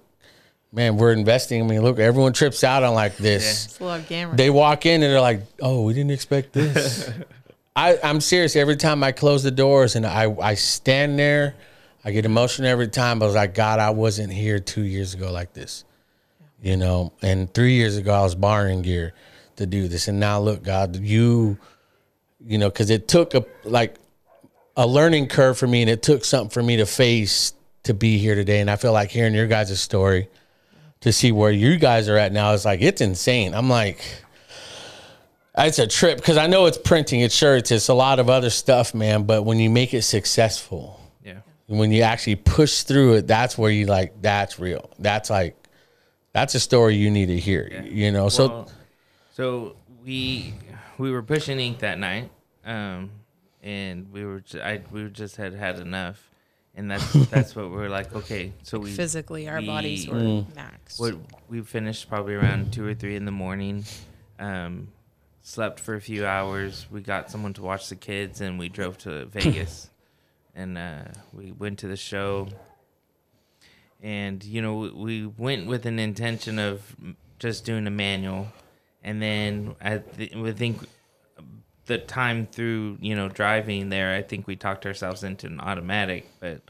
man, we're investing. I mean, look, everyone trips out on like this. It's a lot of gamma. They walk in and they're like, "Oh, we didn't expect this." I, I'm serious. Every time I close the doors and I, I stand there, I get emotional every time. I was like, God, I wasn't here two years ago like this, you know. And three years ago, I was borrowing gear to do this, and now look, God, you, you know, because it took a like a learning curve for me, and it took something for me to face to be here today. And I feel like hearing your guys' story to see where you guys are at now is like it's insane. I'm like, it's a trip because I know it's printing, it's shirts, it's a lot of other stuff, man. But when you make it successful, Yeah. when you actually push through it, that's where you like that's real. That's like that's a story you need to hear. You know, so Well, so we we were pushing ink that night, um, and we were I we just had had enough, and that's that's what we're like. Okay, so we Physically, our bodies were Mm. maxed. what we finished probably around two or three in the morning. Um, slept for a few hours. We got someone to watch the kids, and we drove to Vegas, and uh, we went to the show. And you know, we, we went with an intention of just doing a manual, and then I th- we think the time through you know driving there, I think we talked ourselves into an automatic, but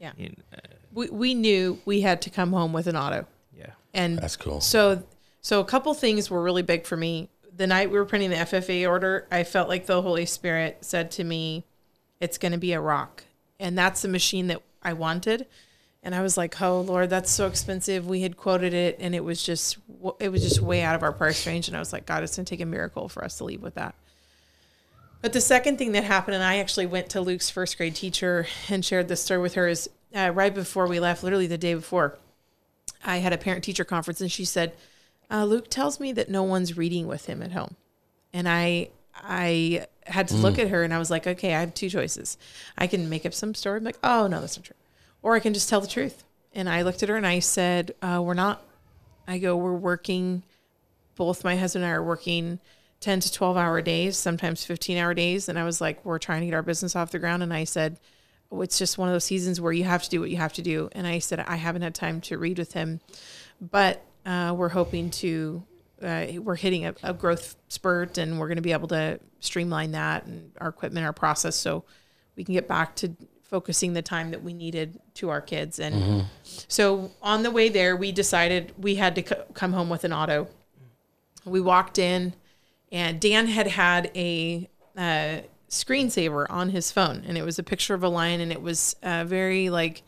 Yeah. you know, uh, we, we knew we had to come home with an auto. yeah. And That's cool. So, so a couple things were really big for me. The night we were printing the FFA order, I felt like the Holy Spirit said to me, "It's going to be a ROQ," and that's the machine that I wanted. And I was like, "Oh Lord, that's so expensive." We had quoted it, and it was just it was just way out of our price range. And I was like, "God, it's going to take a miracle for us to leave with that." But the second thing that happened, and I actually went to Luke's first grade teacher and shared this story with her, is uh, right before we left, literally the day before, I had a parent teacher conference, and she said, uh, "Luke tells me that no one's reading with him at home," and I I had to look at her, and I was like, "Okay, I have two choices. I can make up some story. I'm like, oh no, that's not true, or I can just tell the truth." And I looked at her and I said, uh, "We're not." I go, "We're working. Both my husband and I are working." 10 to 12 hour days, sometimes 15 hour days. And I was like, we're trying to get our business off the ground. And I said, it's just one of those seasons where you have to do what you have to do. And I said, I haven't had time to read with him, but uh, we're hoping to, uh, we're hitting a, a growth spurt and we're going to be able to streamline that and our equipment, our process. So we can get back to focusing the time that we needed to our kids. And so on the way there, we decided we had to c- come home with an auto. We walked in, and Dan had had a uh, screensaver on his phone, and it was a picture of a lion, and it was uh, very like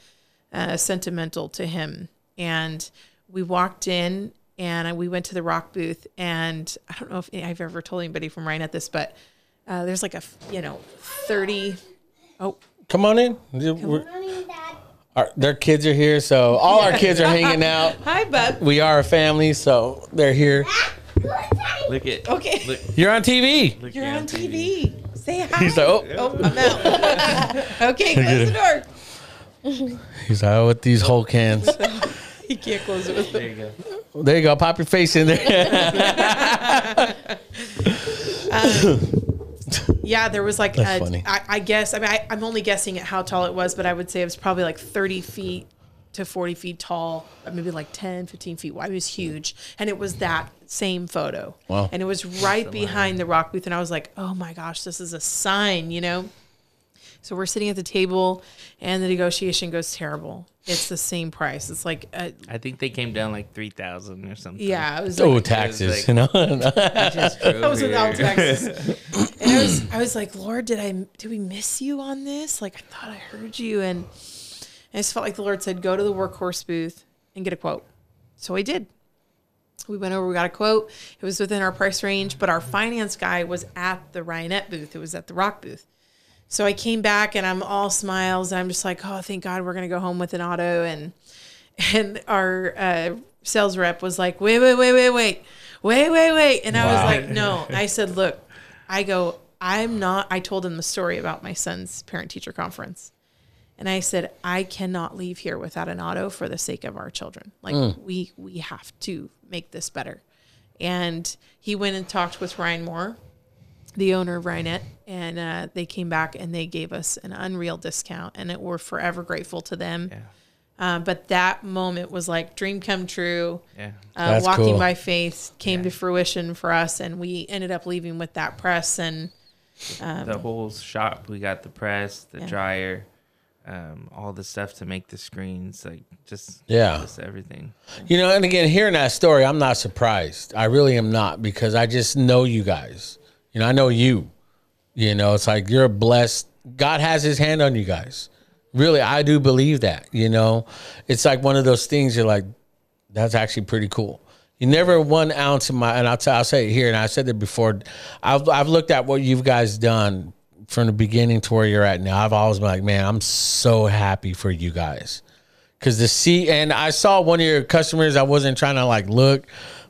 uh, sentimental to him. And we walked in, and we went to the ROQ booth, and I don't know if I've ever told anybody from Ryonet this, but uh, there's like a you know thirty. Oh, Come on in. We're- our, their kids are here, so all our kids are hanging out. hi, bud. We are a family, so they're here. Look at Okay. Look, You're on TV. look You're on TV. Say hi. He's like, oh, Oh, I'm out. okay, close the door. he's like, oh, with these whole cans. He can't close it with there the. you go. There you go. Pop your face in there. Um, yeah, there was like, That's a, funny. I, I guess, I mean, I, I'm only guessing at how tall it was, but I would say it was probably like 30 feet to 40 feet tall, maybe like 10, 15 feet wide. It was huge. And it was that same photo. Wow. And it was right behind the ROQ booth. And I was like, oh my gosh, this is a sign, you know? So we're sitting at the table, and the negotiation goes terrible. It's the same price. It's like, uh, I think they came down like three thousand or something. yeah, it was oh, like, taxes, like- you know. Just drove I was without here. Texas. and I was, I was like, Lord, did I, did we miss you on this? Like, I thought I heard you. And I just felt like the Lord said, go to the workhorse booth and get a quote. So I did. We went over, we got a quote. It was within our price range, but our finance guy was at the Ryonet booth. It was at the ROQ booth. So I came back and I'm all smiles and I'm just like, oh, thank God we're gonna go home with an auto. And and our uh, sales rep was like, wait, wait, wait, wait, wait, wait, wait, wait. And I Wow. was like, no. I said, look, I go, I'm not. I told him the story about my son's parent teacher conference. And I said, I cannot leave here without an auto for the sake of our children. Like we we have to make this better. And he went and talked with Ryan Moore, the owner of Ryonet, and uh, they came back and they gave us an unreal discount, and it, we're forever grateful to them. Yeah. Um, but that moment was like dream come true. Yeah. Uh, walking cool. by faith came to fruition for us, and we ended up leaving with that press and the whole shop. We got the press, the Yeah. dryer, um, all the stuff to make the screens, like just Yeah. just everything. You know, and again, hearing that story, I'm not surprised. I really am not because I just know you guys. You know, I know you. You know, it's like you're blessed. God has his hand on you guys. Really, I do believe that. You know, it's like one of those things you're like, that's actually pretty cool. You never one ounce of my, and I'll, t- I'll say it here, and I said it before. I've, I've looked at what you've guys done from the beginning to where you're at now. I've always been like, man, I'm so happy for you guys because the see and I saw one of your customers. I wasn't trying to like look,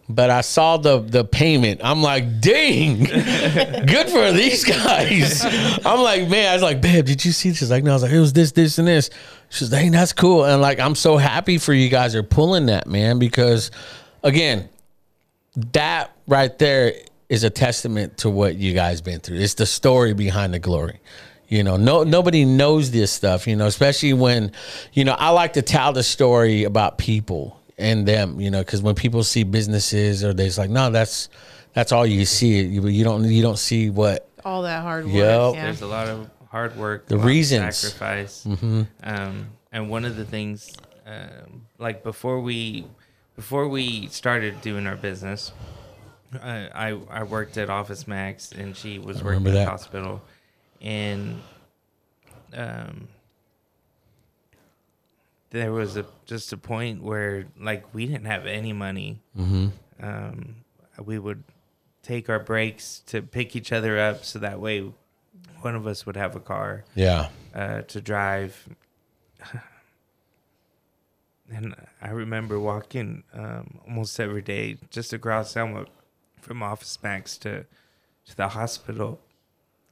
but I saw the the payment. I'm like, dang, good for these guys. I'm like, man, I was like, babe, did you see this? She's like, no, I was like, it was this, this, and this. She's like, dang, that's cool. And like, I'm so happy for you guys are pulling that, man, because again, that right there is a testament to what you guys been through. It's the story behind the glory. You know, no nobody knows this stuff, you know, especially when, you know, I like to tell the story about people and them, you know, because when people see businesses or they're just like, no, that's that's all you see. You, you don't you don't see what all that hard work. Yep. Yeah. There's a lot of hard work, The a lot of reasons. sacrifice, um, and one of the things, um, like before we, before we started doing our business, I I, I worked at Office Max, and she was working at the that. hospital, and um, there was a just a point where like we didn't have any money. Um, we would take our breaks to pick each other up, so that way one of us would have a car yeah. uh, to drive. And I remember walking um, almost every day just across Selma from Office Max to to the hospital.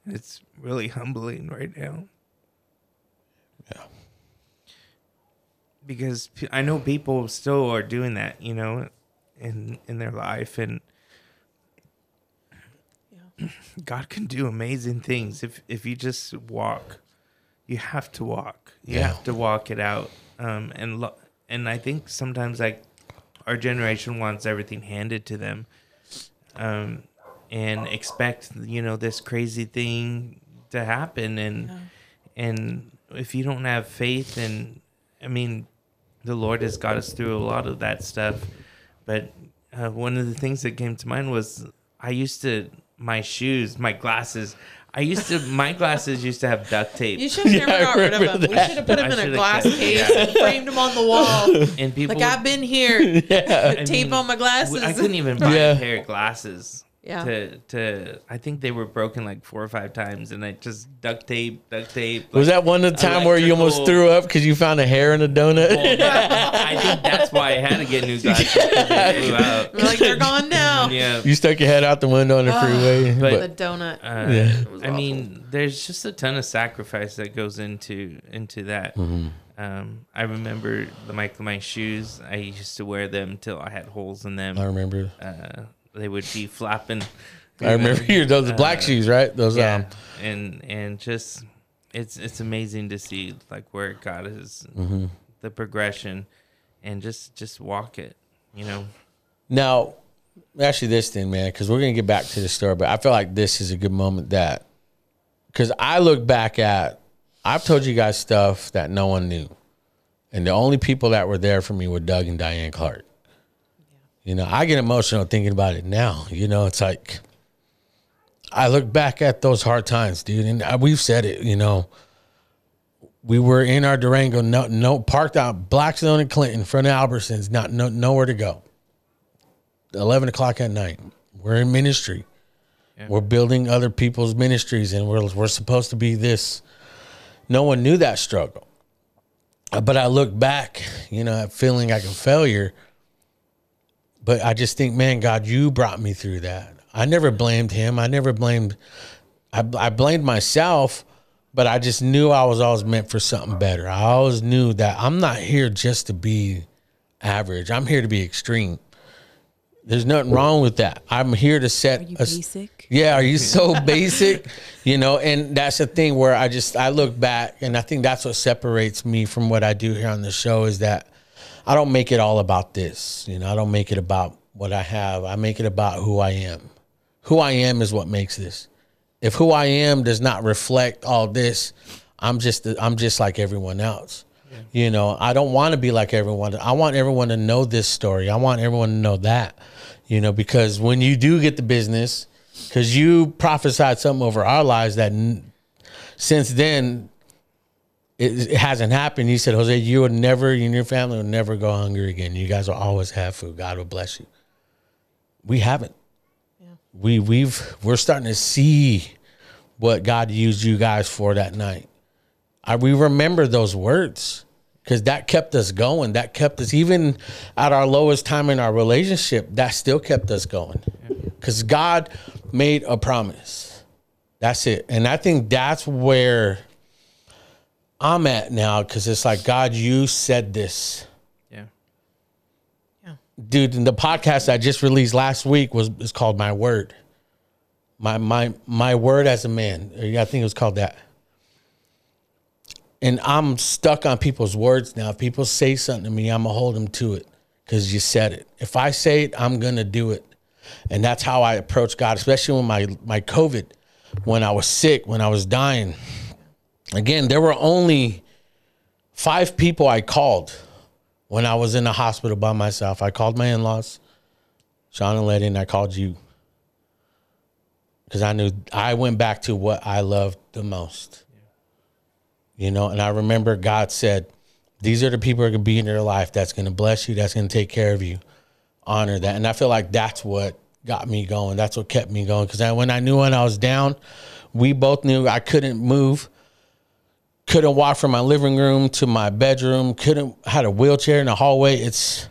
It's really humbling right now. Yeah. Because I know people still are doing that, you know, in in their life and God can do amazing things if if you just walk you have to walk. You Yeah. have to walk it out. Um, and lo- and I think sometimes like our generation wants everything handed to them, um, and expect you know this crazy thing to happen. And and if you don't have faith, and I mean, the Lord has got us through a lot of that stuff. But uh, one of the things that came to mind was I used to my shoes, my glasses. I used to my glasses used to have duct tape. You should have Yeah, never I got rid of remember them. We should have put I them in a glass kept- case yeah. and framed them on the wall. and people Like I've been here. I Tape mean, on my glasses. I couldn't even buy Yeah. a pair of glasses. Yeah. To to I think they were broken like four or five times, and I just duct tape, duct tape. Was like, that one of the time where you almost threw up because you found a hair in a donut? I think that's why I had to get new glasses. 'cause they flew out. We're like they're gone now. Yeah. you stuck your head out the window on the freeway. But- The donut. Uh, Yeah. I mean, there's just a ton of sacrifice that goes into into that. Mm-hmm. Um, I remember the my my shoes. I used to wear them till I had holes in them. I remember. Uh, they would be flapping. I remember your those black Uh, shoes, right? Those yeah, um and and just it's it's amazing to see like where God is, Mm-hmm. the progression, and just just walk it. You know, Now, actually, this thing, man, because we're gonna get back to the story, but I feel like this is a good moment that, because I look back at, I've told you guys stuff that no one knew, and the only people that were there for me were Doug and Diane Clark. You know, I get emotional thinking about it now. You know, it's like I look back at those hard times, dude, and we've said it. You know, we were in our Durango, no, no parked out Blackstone and Clinton, in front of Albertsons, not no, nowhere to go. 11 o'clock at night. We're in ministry. We're building other people's ministries and we're, we're supposed to be this. No one knew that struggle. But I look back, you know, at feeling like a failure. But I just think, man, God, you brought me through that. I never blamed him. I never blamed, I, I blamed myself, but I just knew I was always meant for something better. I always knew that I'm not here just to be average, I'm here to be extreme. There's nothing wrong with that. I'm here to set. Are you a basic? Yeah, are you so basic? You know, and that's the thing where I just I look back and I think that's what separates me from what I do here on the show is that I don't make it all about this. You know, I don't make it about what I have. I make it about who I am. Who I am is what makes this. If who I am does not reflect all this, I'm just I'm just like everyone else. You know, I don't want to be like everyone. I want everyone to know this story. I want everyone to know that. You know, because when you do get the business, because you prophesied something over our lives that n- since then it, it hasn't happened. You said, Jose, you will never, you and your family will never go hungry again. You guys will always have food. God will bless you. We haven't. Yeah. We we've we're starting to see what God used you guys for that night. I we remember those words because that kept us going. That kept us even at our lowest time in our relationship. That still kept us going because God made a promise. That's it, and I think that's where I'm at now because it's like God, you said this yeah, Yeah. dude, and the podcast I just released last week was is called My Word. My my my word as a man. I think it was called that. And I'm stuck on people's words now. If people say something to me, I'm gonna hold them to it because you said it. If I say it, I'm gonna do it. And that's how I approach God, especially when my my COVID, when I was sick, when I was dying. Again, there were only five people I called when I was in the hospital by myself. I called my in laws, Sean and Letty, and I called you. Because I knew I went back to what I loved the most. You know, and I remember God said, These are the people that are going to be in your life that's going to bless you, that's going to take care of you. Honor that. And I feel like that's what got me going. That's what kept me going. Because when I knew when I was down, we both knew I couldn't move couldn't walk from my living room to my bedroom. Couldn't had a wheelchair in the hallway. It's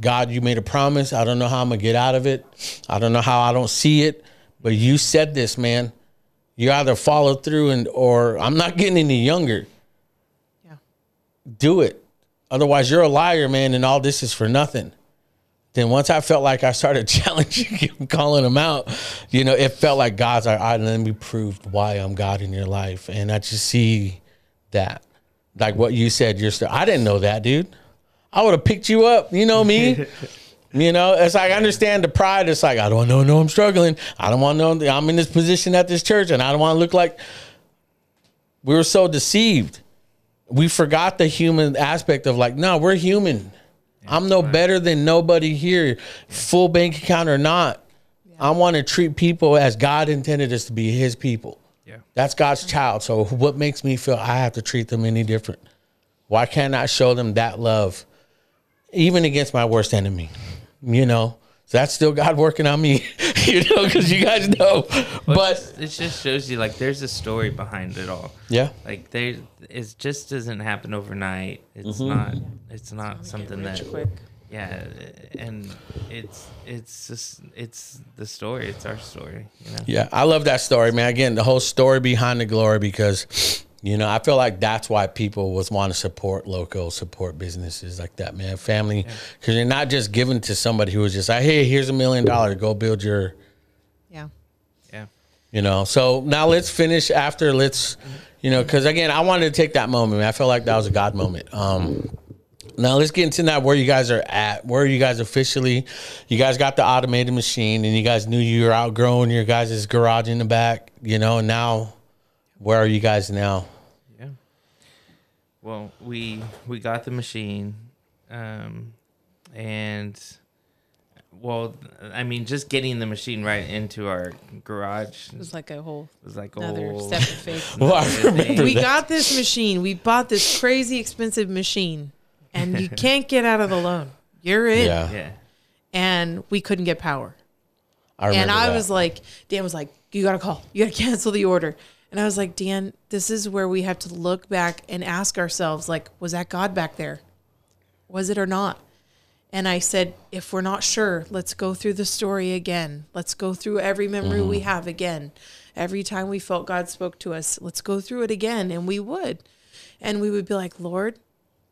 god you made a promise. I don't know how i'm gonna get out of it. I don't know how i don't see it. But you said this man. You either follow through and or i'm not getting any younger. Yeah. do it. Otherwise you're a liar man and all this is for nothing. Then once i felt like i started challenging him calling him out you know it felt like god's like all right let me prove why i'm god in your life. And i just see that. Like what you said, you're still. I didn't know that, dude. I would have picked you up. You know me. you know, it's like I understand the pride. It's like I don't want to know I'm struggling. I don't want to know I'm in this position at this church, and I don't want to look like we were so deceived. We forgot the human aspect of like, no, we're human. I'm no better than nobody here, full bank account or not. I want to treat people as God intended us to be His people. Yeah. That's God's child. So what makes me feel I have to treat them any different? Why can't I show them that love, even against my worst enemy? You know, so that's still God working on me. you know, because you guys know. But But it just shows you like there's a story behind it all. yeah, Like there, it just doesn't happen overnight. It's Mm-hmm. not. It's not something that. quick. Yeah, and it's it's just it's the story. It's our story. You know. yeah, I love that story, man. Again, the whole story behind the glory because. You know, I feel like that's why people was want to support local, support businesses like that, man. Family, because you're not just giving to somebody who was just like, "Hey, here's a million dollars, go build your Yeah. Yeah. you know so now let's finish after let's you know because again i wanted to take that moment man. i felt like that was a god moment um now let's get into that where you guys are at where are you guys officially you guys got the automated machine and you guys knew you were outgrowing your guys' garage in the back you know and now where are you guys now Yeah. Well, we we got the machine, um, and well, I mean, just getting the machine right into our garage It was like a whole was like a another whole step of faith. well i remember we that. got this machine. We bought this crazy expensive machine, and you can't get out of the loan. You're in, yeah Yeah. and we couldn't get power. i remember and I that. was like, Dan was like, you got to call. You got to cancel the order. And I was like, Dan, this is where we have to look back and ask ourselves, like, was that God back there? Was it or not? And I said, if we're not sure, let's go through the story again. Let's go through every memory we mm-hmm. have again. Every time we felt God spoke to us, let's go through it again. And we would. And we would be like, Lord,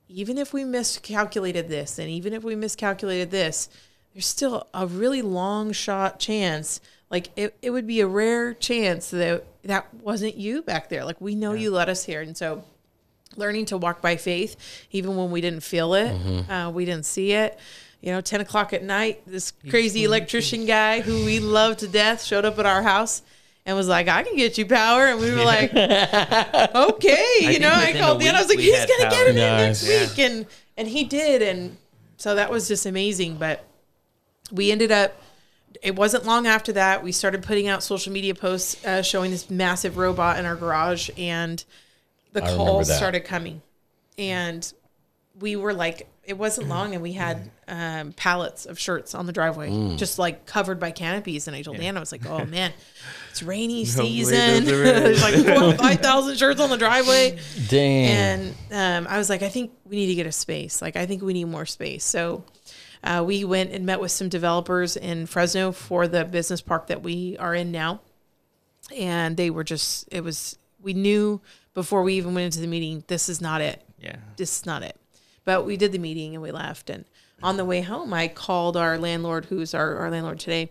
even if we miscalculated this and even if we miscalculated this, there's still a really long shot chance. Like it, it would be a rare chance that that wasn't you back there. Like we know you led us here. And so learning to walk by faith, even when we didn't feel it, uh, we didn't see it. You know, 10 o'clock at night, this crazy electrician guy who we love to death showed up at our house and was like, I can get you power. And we were like, okay. You think know, I called a Dan. I was like, he's going to get it in Nice. next week. And, and he did. And so that was just amazing. But we ended up, it wasn't long after that, we started putting out social media posts uh, showing this massive robot in our garage. And the I calls started coming. And we were like, it wasn't long, and we had um, pallets of shirts on the driveway, Mm. just like covered by canopies. And I told Dan, I was like, "Oh man, it's rainy season. There's like four, five thousand shirts on the driveway." damn And um, I was like, I think we need to get a space. Like, I think we need more space. So uh, we went and met with some developers in Fresno for the business park that we are in now. And they were just, it was, we knew before we even went into the meeting, this is not it. Yeah. This is not it. But we did the meeting and we left. And on the way home, I called our landlord, who's our, our landlord today.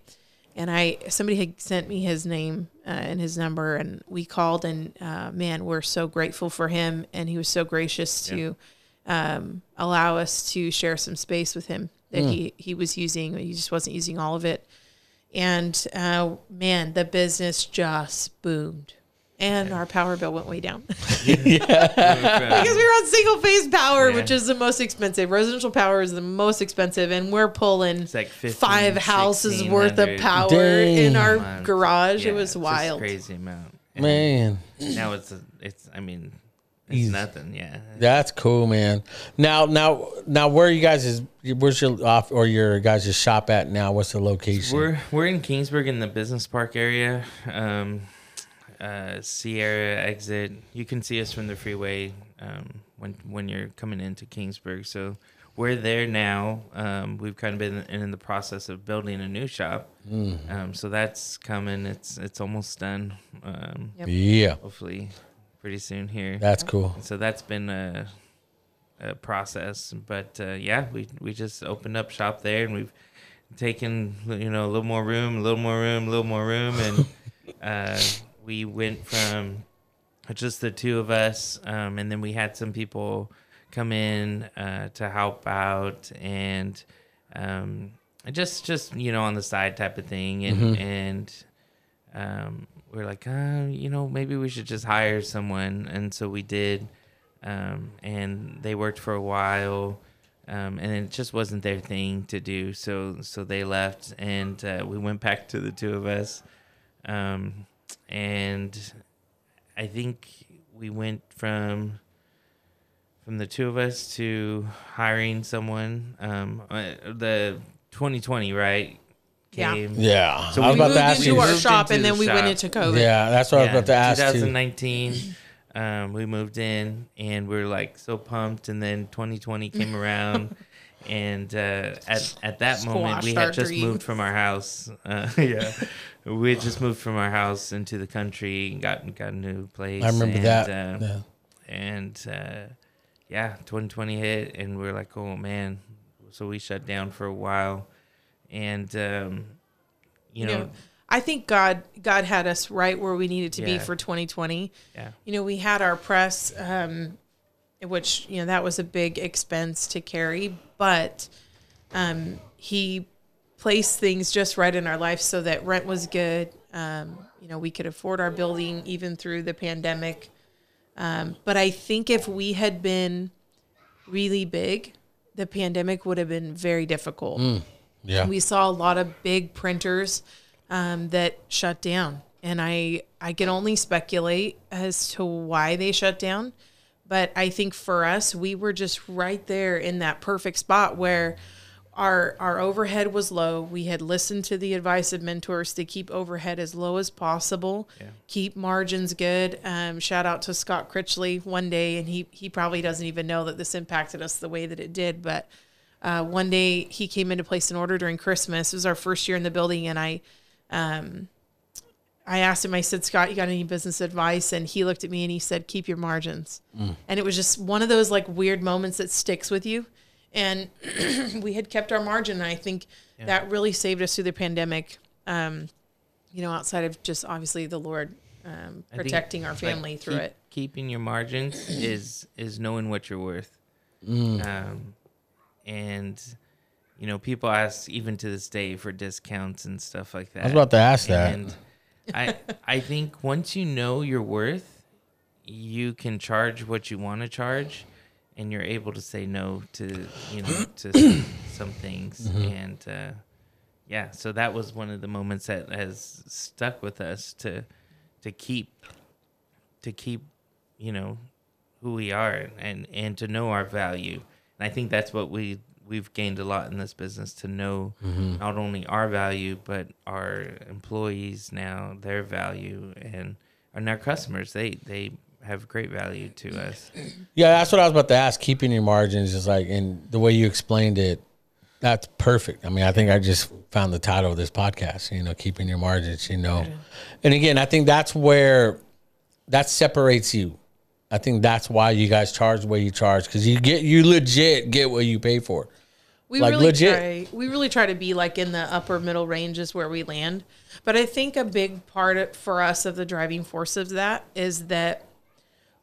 And I somebody had sent me his name uh, and his number, and we called. And uh, man, we're so grateful for him, and he was so gracious to um, allow us to share some space with him that he he was using. He just wasn't using all of it. And uh, man, the business just boomed, and our power bill went way down. because we were on single phase power, Yeah. which is the most expensive. Residential power is the most expensive, and we're pulling It's like 15, five houses worth of 1600 power in Dang. our month. garage. Yeah, it was it's just wild. crazy amount. And man Now it's a, it's I mean it's Easy. nothing. Yeah. That's cool, man. Now, now, now, where you guys is? Where's your off or your guys' shop at now? What's the location? We're we're in Kingsburg in the business park area. Um, uh, Sierra exit. You can see us from the freeway um, when when you're coming into Kingsburg. So we're there now. Um, we've kind of been in, in the process of building a new shop. Um, so that's coming. It's it's almost done. Um, Yep. yeah, hopefully, pretty soon here. that's cool. And so that's been a, a process, but uh, yeah, we we just opened up shop there, and we've taken you know a little more room, a little more room, a little more room, and uh, we went from just the two of us, um, and then we had some people come in uh, to help out and um, just just you know on the side type of thing, and and um, we're like, uh, you know, maybe we should just hire someone, and so we did, um, and they worked for a while. Um, and it just wasn't their thing to do, so so they left, and uh, we went back to the two of us, um, and I think we went from from the two of us to hiring someone. Um, uh, the 2020, right? Yeah. Yeah. So I was we about moved to ask into you. our shop into and the then we went into COVID. Yeah, that's what I was about to ask you. 2019, um, we moved in and we are like so pumped. And then 2020 came around, and uh, at at that moment we had just dreams. moved from our house. Uh, yeah, we had just moved from our house into the country, and got got a new place. I remember and, that. Uh, yeah. and uh, yeah, 2020 hit, and we are like, oh man. So we shut down for a while, and um, you, You know, know, I think God God had us right where we needed to be for 2020. yeah, You know, we had our press, um, which you know that was a big expense to carry, but um, he placed things just right in our life so that rent was good. Um, you know, we could afford our building even through the pandemic. Um, but I think if we had been really big, the pandemic would have been very difficult. Yeah. We saw a lot of big printers um, that shut down, and I I can only speculate as to why they shut down. But I think for us, we were just right there in that perfect spot where our our overhead was low. We had listened to the advice of mentors to keep overhead as low as possible, keep margins good. Um, shout out to Scott Critchley one day, and he he probably doesn't even know that this impacted us the way that it did, but uh, one day he came in to place an order during Christmas. It was our first year in the building, and I, um, I asked him. I said, "Scott, you got any business advice?" And he looked at me and he said, "Keep your margins." And it was just one of those like weird moments that sticks with you. And we had kept our margin, and I think that really saved us through the pandemic. Um, you know, outside of just obviously the Lord um, I think, protecting our like, family through keep- it. Keeping your margins is is knowing what you're worth. Mm. Um, and you know, people ask even to this day for discounts and stuff like that. I was about to ask that. And I I think once you know your worth, you can charge what you want to charge, and you're able to say no to you know to some, things. Mm-hmm. And uh, yeah, so that was one of the moments that has stuck with us to to keep to keep you know who we are and and to know our value. And I think that's what we we've gained a lot in this business to know Mm-hmm. not only our value but our employees now their value and and our customers they they have great value to us. Yeah, that's what I was about to ask. Keeping your margins is like, and the way you explained it, that's perfect. I mean, I think I just found the title of this podcast. You know, keeping your margins. You know, and again, I think that's where that separates you. I think that's why you guys charge the way you charge because you get you legit get what you pay for. We Like, really legit. try we really try to be like in the upper middle ranges where we land. But i think a big part of- for us of the driving force of that is that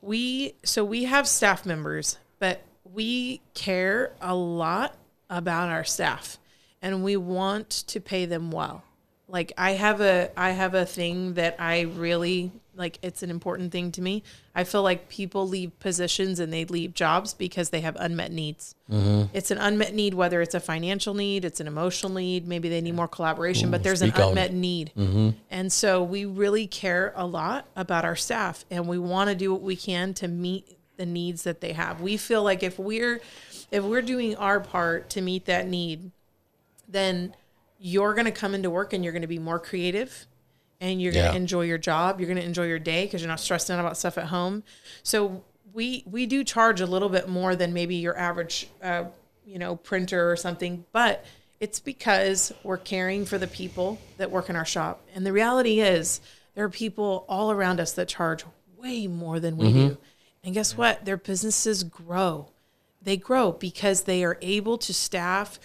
we so we have staff members but we care a lot about our staff. And we want to pay them well like i have a i have a thing that i really like it's an important thing to me. I feel like people leave positions and they leave jobs because they have unmet needs. Mm-hmm. It's an unmet need whether it's a financial need it's an emotional need maybe they need more collaboration but there's an speak on it. unmet need mm-hmm. and so we really care a lot about our staff and we want to do what we can to meet the needs that they have. We feel like if we're if we're doing our part to meet that need then you're going to come into work and you're going to be more creative and you're going Yeah. to enjoy your job. You're going to enjoy your day because you're not stressed out about stuff at home. So we we do charge a little bit more than maybe your average uh, you know printer or something but it's because we're caring for the people that work in our shop. And the reality is there are people all around us that charge way more than we do. And guess what? Their businesses grow. They grow because they are able to staff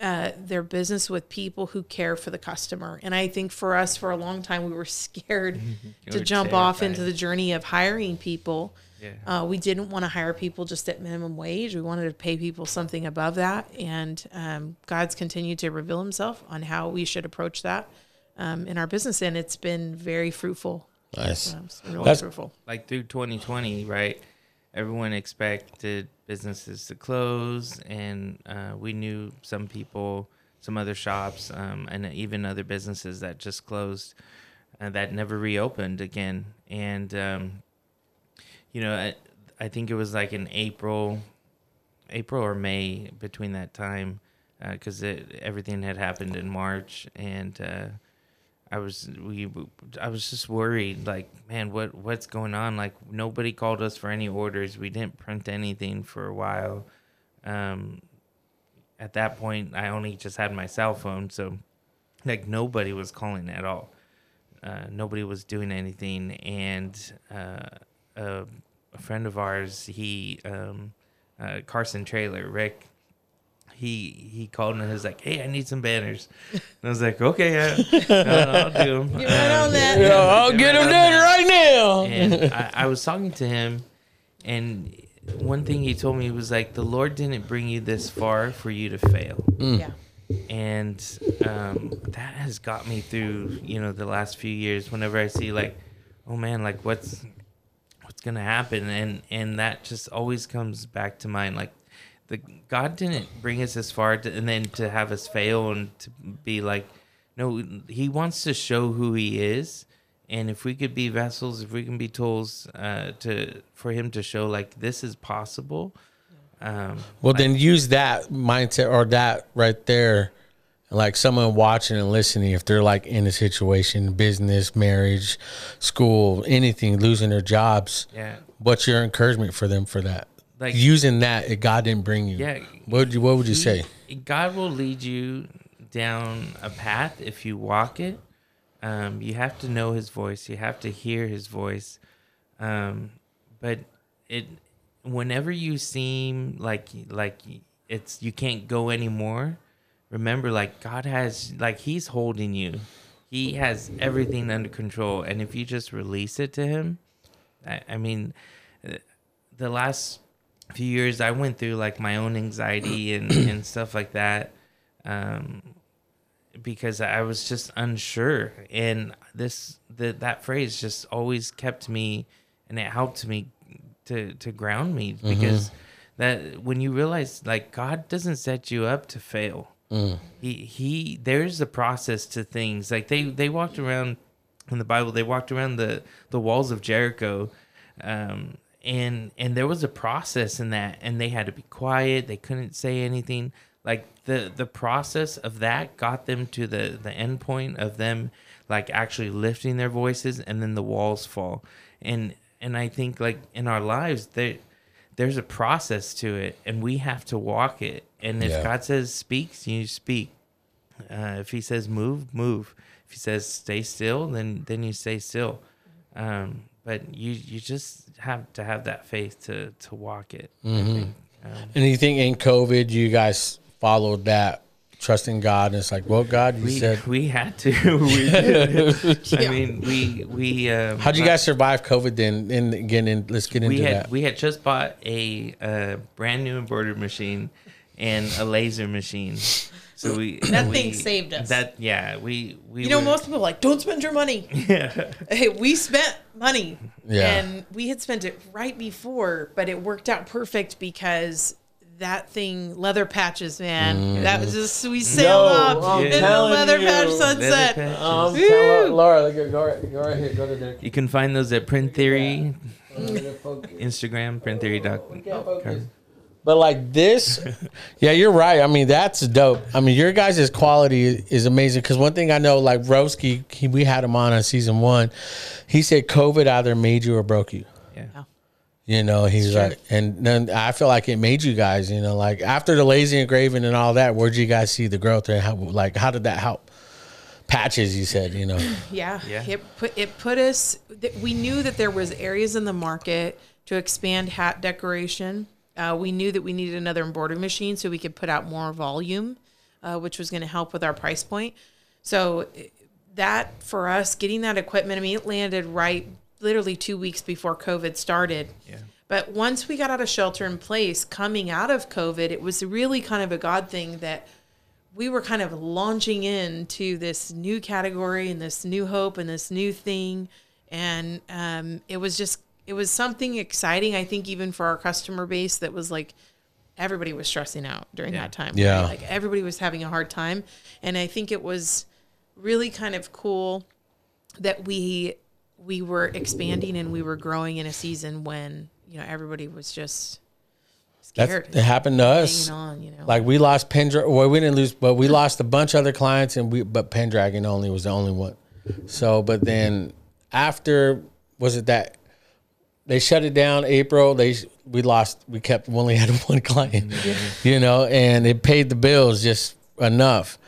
uh, their business with people who care for the customer. And I think for us, for a long time, we were scared to were jump off into the journey of hiring people. Yeah. Uh, we didn't want to hire people just at minimum wage. We wanted to pay people something above that. And um, God's continued to reveal Himself on how we should approach that um, in our business, and it's been very fruitful. Nice. Um, really That's- fruitful. like through 2020, right? Everyone expected businesses to close, and uh, we knew some people, some other shops, um, and even other businesses that just closed and that never reopened again. And um, you know, I, I think it was like in April, April or May between that time, because it everything had happened in March, and uh, I was we I was just worried like man what what's going on? Like nobody called us for any orders. We didn't print anything for a while. Um at that point I only just had my cell phone so like nobody was calling at all. Uh, nobody was doing anything. And uh, a, a friend of ours he um, uh, Carson Trailer Rick he he called and he was like, "Hey, I need some banners." And I was like, "Okay, yeah, I'll, I'll do them." Get right on that. Yeah, I'll get him done right now. And I, I was talking to him, and one thing he told me was like, "The Lord didn't bring you this far for you to fail," Yeah. and um, that has got me through you know the last few years. Whenever I see like, oh man, like what's what's gonna happen, and and that just always comes back to mind, like. The God didn't bring us this far, to, and then to have us fail and to be like, no, He wants to show who He is, and if we could be vessels, if we can be tools, uh, to for Him to show like this is possible. Um, Well, then use that mindset or that right there. Like someone watching and listening, if they're like in a situation, business, marriage, school, anything, losing their jobs, yeah, what's your encouragement for them for that? Like- using that, if God didn't bring you. Yeah. What would you What would you say? God will lead you down a path if you walk it. Um, you have to know His voice. You have to hear His voice. Um, but it, whenever you seem like like it's you can't go anymore, remember like God has like He's holding you. He has everything under control, and if you just release it to Him, I, I mean, the last few years I went through like my own anxiety and, and stuff like that um, because I was just unsure. And this the, that phrase just always kept me and it helped me to to ground me because that when you realize like God doesn't set you up to fail. He he there's a process to things. Like they they walked around in the bible they walked around the the walls of jericho um and and there was a process in that and they had to be quiet. They couldn't say anything. Like the the process of that got them to the the end point of them like actually lifting their voices and then the walls fall. And and i think like in our lives there there's a process to it and we have to walk it. And if Yeah. god says speak you speak. Uh, if he says move move. If he says stay still then then you stay still. Um, but you you just have to have that faith to to walk it I think. Um, And you think in COVID, you guys followed that, trusting God, and it's like, well, God, you we, said, we had to we did. i mean we we um, how'd you guys survive COVID? Then, and again, in, let's get into we had that. we had just bought a uh, brand new embroidery machine and a laser machine. So we That we- thing saved us. That yeah, we we You know, were- most people are like, don't spend your money. yeah Hey, we spent money. Yeah. And we had spent it right before, but it worked out perfect because that thing, leather patches, man. That was just, we sailed No, off I'm in the leather you. patch sunset. patches. Um, tell Laura, go, go, right, go right here, go to there. you can find those at Print Theory Focus. Instagram printtheory.com. But like this, yeah, you're right. I mean, that's dope. I mean, your guys' quality is amazing. Because one thing I know, like Roski, he, we had him on on season one. He said COVID either made you or broke you. Yeah. You know, he's true. like, and then I feel like it made you guys. You know, like after the laser engraving and all that, where'd you guys see the growth? And how, like, how did that help? Patches, you said. You know, Yeah. Yeah. It put it put us. We knew that there was areas in the market to expand hat decoration. Uh, we knew that we needed another embroidery machine so we could put out more volume. uh, which was going to help with our price point. So that for us, getting that equipment, I mean, it landed right literally two weeks before COVID started. Yeah. But once we got out of shelter in place, coming out of COVID, it was really kind of a God thing that we were kind of launching into this new category and this new hope and this new thing. And um, it was just, it was something exciting, I think, even for our customer base that was like, everybody was stressing out during Yeah. that time. Yeah. Like everybody was having a hard time. And I think it was really kind of cool that we we were expanding and we were growing in a season when you know everybody was just That's, scared it happened to us. hanging on you know Like we lost Pendragon. Well, we didn't lose, but we lost a bunch of other clients, and we but Pendragon only was the only one. So, but then after was it that they shut it down April? They we lost. We kept we only had one client, mm-hmm. you know, and it paid the bills just enough.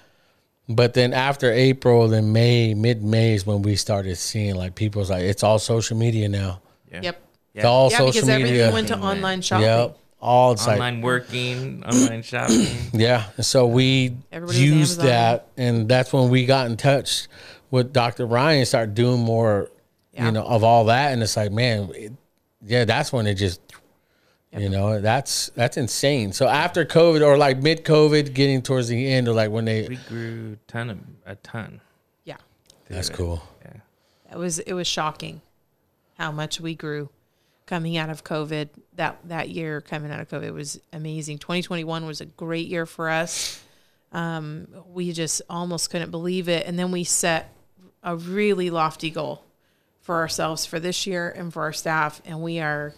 But then after April, then May, mid May is when we started seeing like people's like it's all social media now. Yeah. yep It's all yeah social because everything went to Everything online shopping Yep. All it's like Online working, online shopping. Yeah, so we Everybody used that, and that's when we got in touch with Dr. Ryan, and started doing more, Yeah. you know, of all that, and it's like, man, it, yeah, that's when it just, you know, that's that's insane. So after COVID or like mid COVID, getting towards the end, or like when they, We grew ton of a ton. yeah that's cool. Yeah. it was it was shocking how much we grew coming out of covid that that year coming out of covid was amazing 2021 was a great year for us um, we just almost couldn't believe it and then we set a really lofty goal for ourselves for this year and for our staff and we are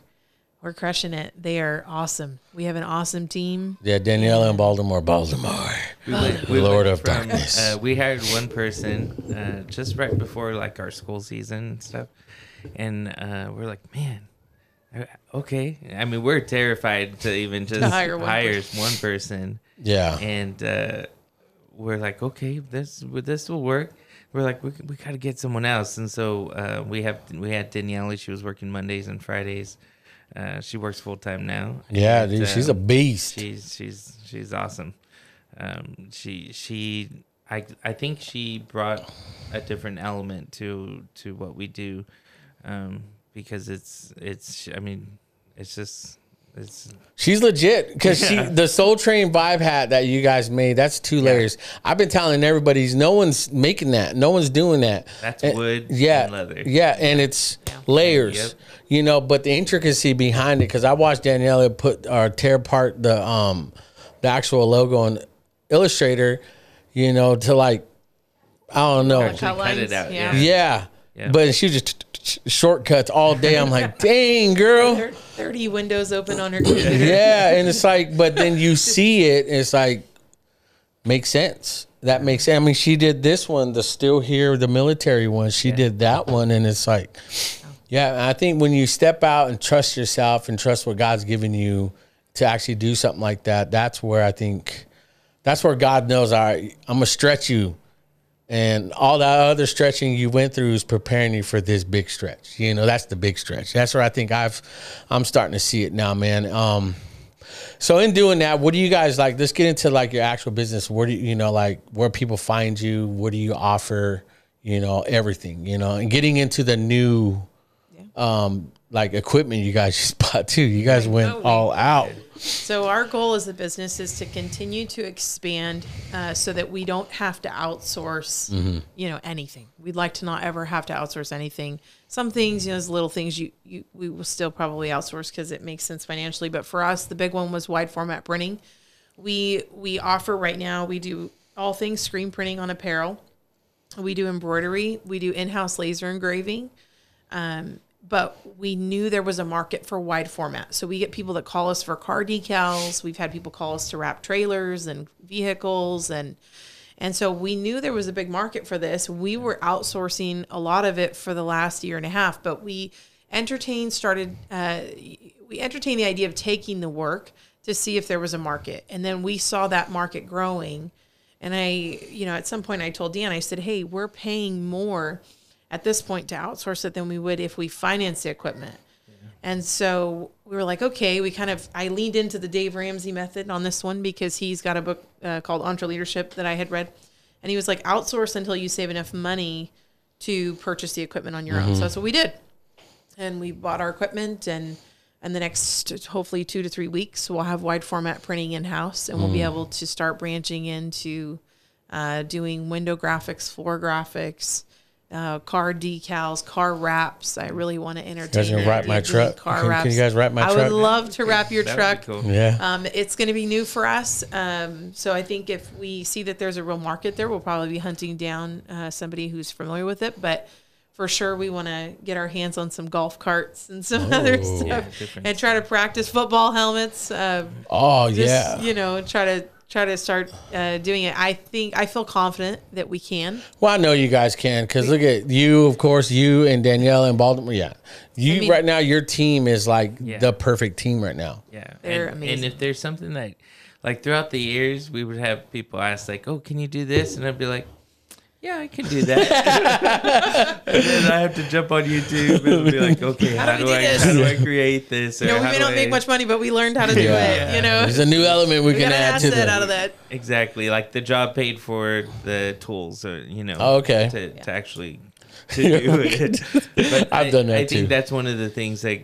we're crushing it they are awesome we have an awesome team Yeah, Daniela in Baltimore, Baltimore. We went, Lord went of darkness. Uh, we hired one person uh, just right before like our school season and stuff, and uh, we're like, man, uh, okay. I mean, we're terrified to even just hire hire, one one person, Yeah, and uh, we're like, okay, this this will work. We're like, we, we got to get someone else, and so uh, we have we had Danielle. She was working Mondays and Fridays. Uh, she works full time now. yeah, and, dude, she's a um, beast. She's she's she's awesome. Um, she she I I think she brought a different element to to what we do, um, because it's it's I mean it's just it's She's legit because Yeah. she the Soul Train vibe hat that you guys made. That's two layers. I've been telling everybody's no one's making that. No one's doing that. That's And- wood Yeah, and leather. Yeah, and it's layers. Yep. You know, but the intricacy behind it because I watched Daniela put or tear apart the um the actual logo on Illustrator. You know, to like I don't know. Actually cut it out. yeah. Yeah. Yeah. Yeah. But she just shortcuts all day. I'm like, dang, girl. Thir- 30 windows open on her computer Yeah, and it's like, but then you see it, and it's like, makes sense. That makes sense. I mean, she did this one, the still here, the military one. She did that one, and it's like, yeah. I think when you step out and trust yourself and trust what God's given you to actually do something like that, that's where I think, that's where God knows. All right, I'm gonna stretch you. And all that other stretching you went through is preparing you for this big stretch. You know, that's the big stretch. That's where I think I've, I'm starting to see it now, man. Um, so in doing that, what do you guys like? Let's get into like your actual business. Where do you, you know, like where people find you? What do you offer? You know, everything. You know, and getting into the new, um, like equipment you guys just bought too. You guys went all out. So our goal as a business is to continue to expand, uh, so that we don't have to outsource, Mm-hmm. you know, anything. We'd like to not ever have to outsource anything. Some things, you know, those little things you, you we will still probably outsource because it makes sense financially. But for us, the big one was wide format printing. We we offer right now. We do all things screen printing on apparel. We do embroidery. We do in-house laser engraving but we knew there was a market for wide format. So we get people that call us for car decals. We've had people call us to wrap trailers and vehicles and and so we knew there was a big market for this. We were outsourcing a lot of it for the last year and a half, but we entertained started uh, we entertained the idea of taking the work to see if there was a market. And then we saw that market growing. And I, you know, at some point I told Dan, I said, "Hey, we're paying more at this point to outsource it than we would if we finance the equipment. And so we were like, okay, we kind of, I leaned into the Dave Ramsey method on this one because he's got a book uh, called EntreLeadership that I had read. And he was like, outsource until you save enough money to purchase the equipment on your own. So that's what we did. And we bought our equipment and, and the next hopefully two to three weeks, we'll have wide format printing in house and we'll be able to start branching into uh, doing window graphics, floor graphics, uh, car decals, car wraps. I really want to entertain. gonna the wrap my truck? Car Can- can you guys wrap my I truck? I would love to wrap your truck. cool. Yeah. Um, it's going to be new for us. Um, so I think if we see that there's a real market there, we'll probably be hunting down uh, somebody who's familiar with it. But for sure, we want to get our hands on some golf carts and some other Oh. stuff Yeah, and try to practice football helmets. Uh, Oh just, yeah. you know, try to try to start uh, doing it. I think I feel confident that we can. Well, I know you guys can because look at you, of course, you and Danielle and Baltimore. Yeah, you I mean- right now. Your team is like Yeah. the perfect team right now. Yeah, They're and, amazing. And if there's something that, like throughout the years, we would have people ask like, "Oh, can you do this?" And I'd be like, "Yeah, I can do that." and then I have to jump on YouTube and be like, "Okay, how, do do, we do I this?" how do I create this?" Or You know, we may do not make much money, but we learned how to do Yeah. it. You know, There's a new element we, we can add to asset the. out of that. Exactly, like the job paid for the tools, or you know, Oh, okay. to, to actually to do it. But I've I, done that I too. think that's one of the things that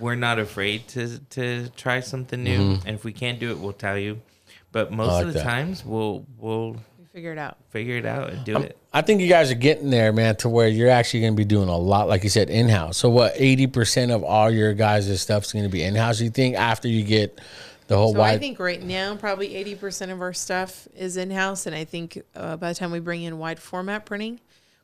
we're not afraid to to try something new, and if we can't do it, we'll tell you. But most Mm-hmm. like of the that. times, we'll we'll We figure it out. figure it out and do it. I think you guys are getting there, man, to where you're actually going to be doing a lot, like you said, in house. So, what, 80% of all your guys' stuff is going to be in house, you think, after you get the whole So wide. I think right now probably 80% of our stuff is in house, and I think uh, by the time we bring in wide format printing,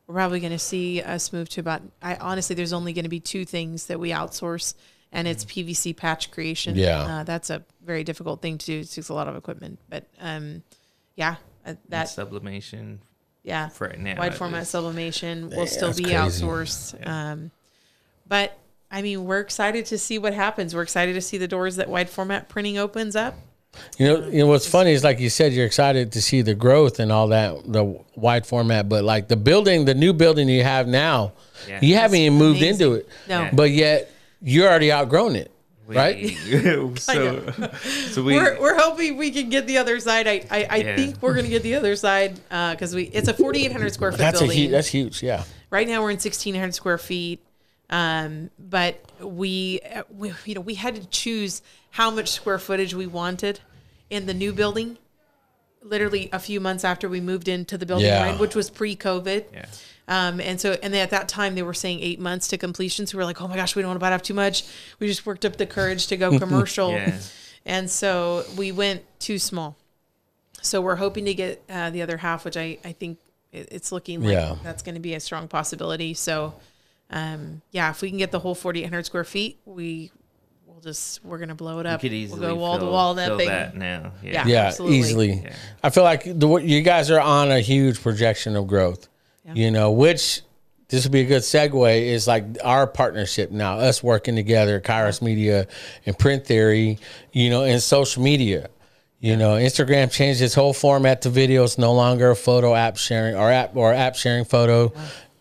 we're probably going to see us move to about. I honestly, there's only going to be two things that we outsource, and it's PVC patch creation. Yeah. uh, that's a very difficult thing to do. It takes a lot of equipment, but um, yeah, uh, And that sublimation yeah for right now. wide format is- sublimation will Yeah, still be crazy. outsourced. Um, but I mean, we're excited to see what happens. We're excited to see the doors that wide format printing opens up. You know, you know what's funny is like you said, you're excited to see the growth and all that, the wide format. But like the building, the new building you have now, Yeah. you haven't even moved amazing. into it. No. Yeah. But yet you're already outgrown it, we- right? so so we we're, we're hoping we can get the other side. I I, I Yeah. think we're gonna get the other side because we it's a 4,800 square foot That's a building. huge. That's huge. Yeah. right now we're in 1,600 square feet. Um, but we, uh, we you know we had to choose how much square footage we wanted in the new building. Literally a few months after we moved into the building, Yeah. right, which was pre-COVID. yeah. Um, and so, and then at that time they were saying eight months to completion. So we are like, oh my gosh, we don't want to bite off too much. We just worked up the courage to go commercial. Yeah. And so we went too small. So we're hoping to get uh, the other half, which I, I think it, it's looking like Yeah. that's going to be a strong possibility. So, um, yeah, if we can get the whole 4,800 square feet, we will just, we're going to blow it We up. could easily we'll go wall to wall that fill thing. that now. Yeah. Yeah, Absolutely. easily. Yeah. I feel like the you guys are on a huge projection of growth. Yeah. You know, which this would be a good segue is like our partnership now, us working together, Kairos Media and Print Theory, you know, and social media. You know, Instagram changed its whole format to video. It's no longer a photo app sharing or app or app sharing photo.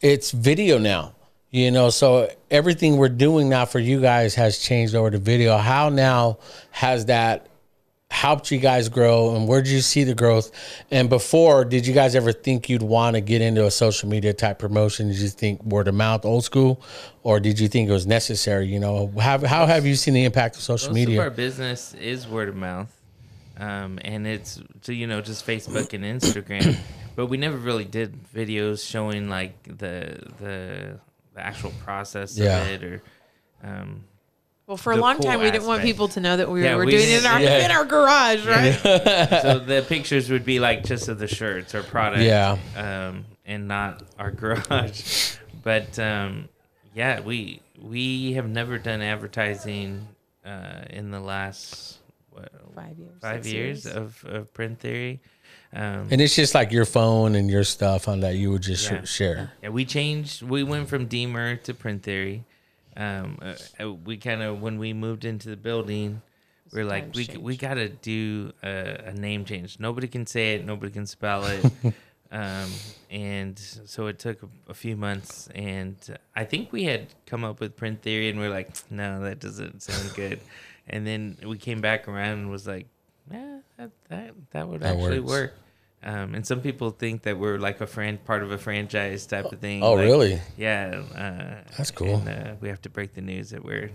It's video now. You know, so everything we're doing now for you guys has changed over to video. How now has that helped you guys grow and where did you see the growth and before did you guys ever think you'd want to get into a social media type promotion did you think word of mouth old school or did you think it was necessary you know how, how have you seen the impact of social Most media of our business is word of mouth, um, and it's you know just Facebook and Instagram. but we never really did videos showing like the the the actual process Yeah. of it or. Um, Well, for a long cool time, we didn't want aspect. people to know that we Yeah, were we doing it in our, didn't- in our garage, right? so the pictures would be like just of the shirts or product, Yeah. um, and not our garage. But um, yeah, we we have never done advertising uh, in the last what, Five years. five six years, of, of print theory. Um, and it's just like your phone and your stuff on that you would just sh- Yeah. share yeah, we changed. We went from Deemer to print theory. Um, uh, uh, we kind of when we moved into the building, we are like we change. we got to do a, a name change. Nobody can say it. Nobody can spell it. Um, and so it took a, a few months, and I think we had come up with print theory, and we are like, no, that doesn't sound good. and then we came back around and was like, yeah, that that, that would That actually works. work. Um, and some people think that we're like a friend, part of a franchise type of thing. Oh, like, really? Yeah. Uh, That's cool. And, uh, we have to break the news that we're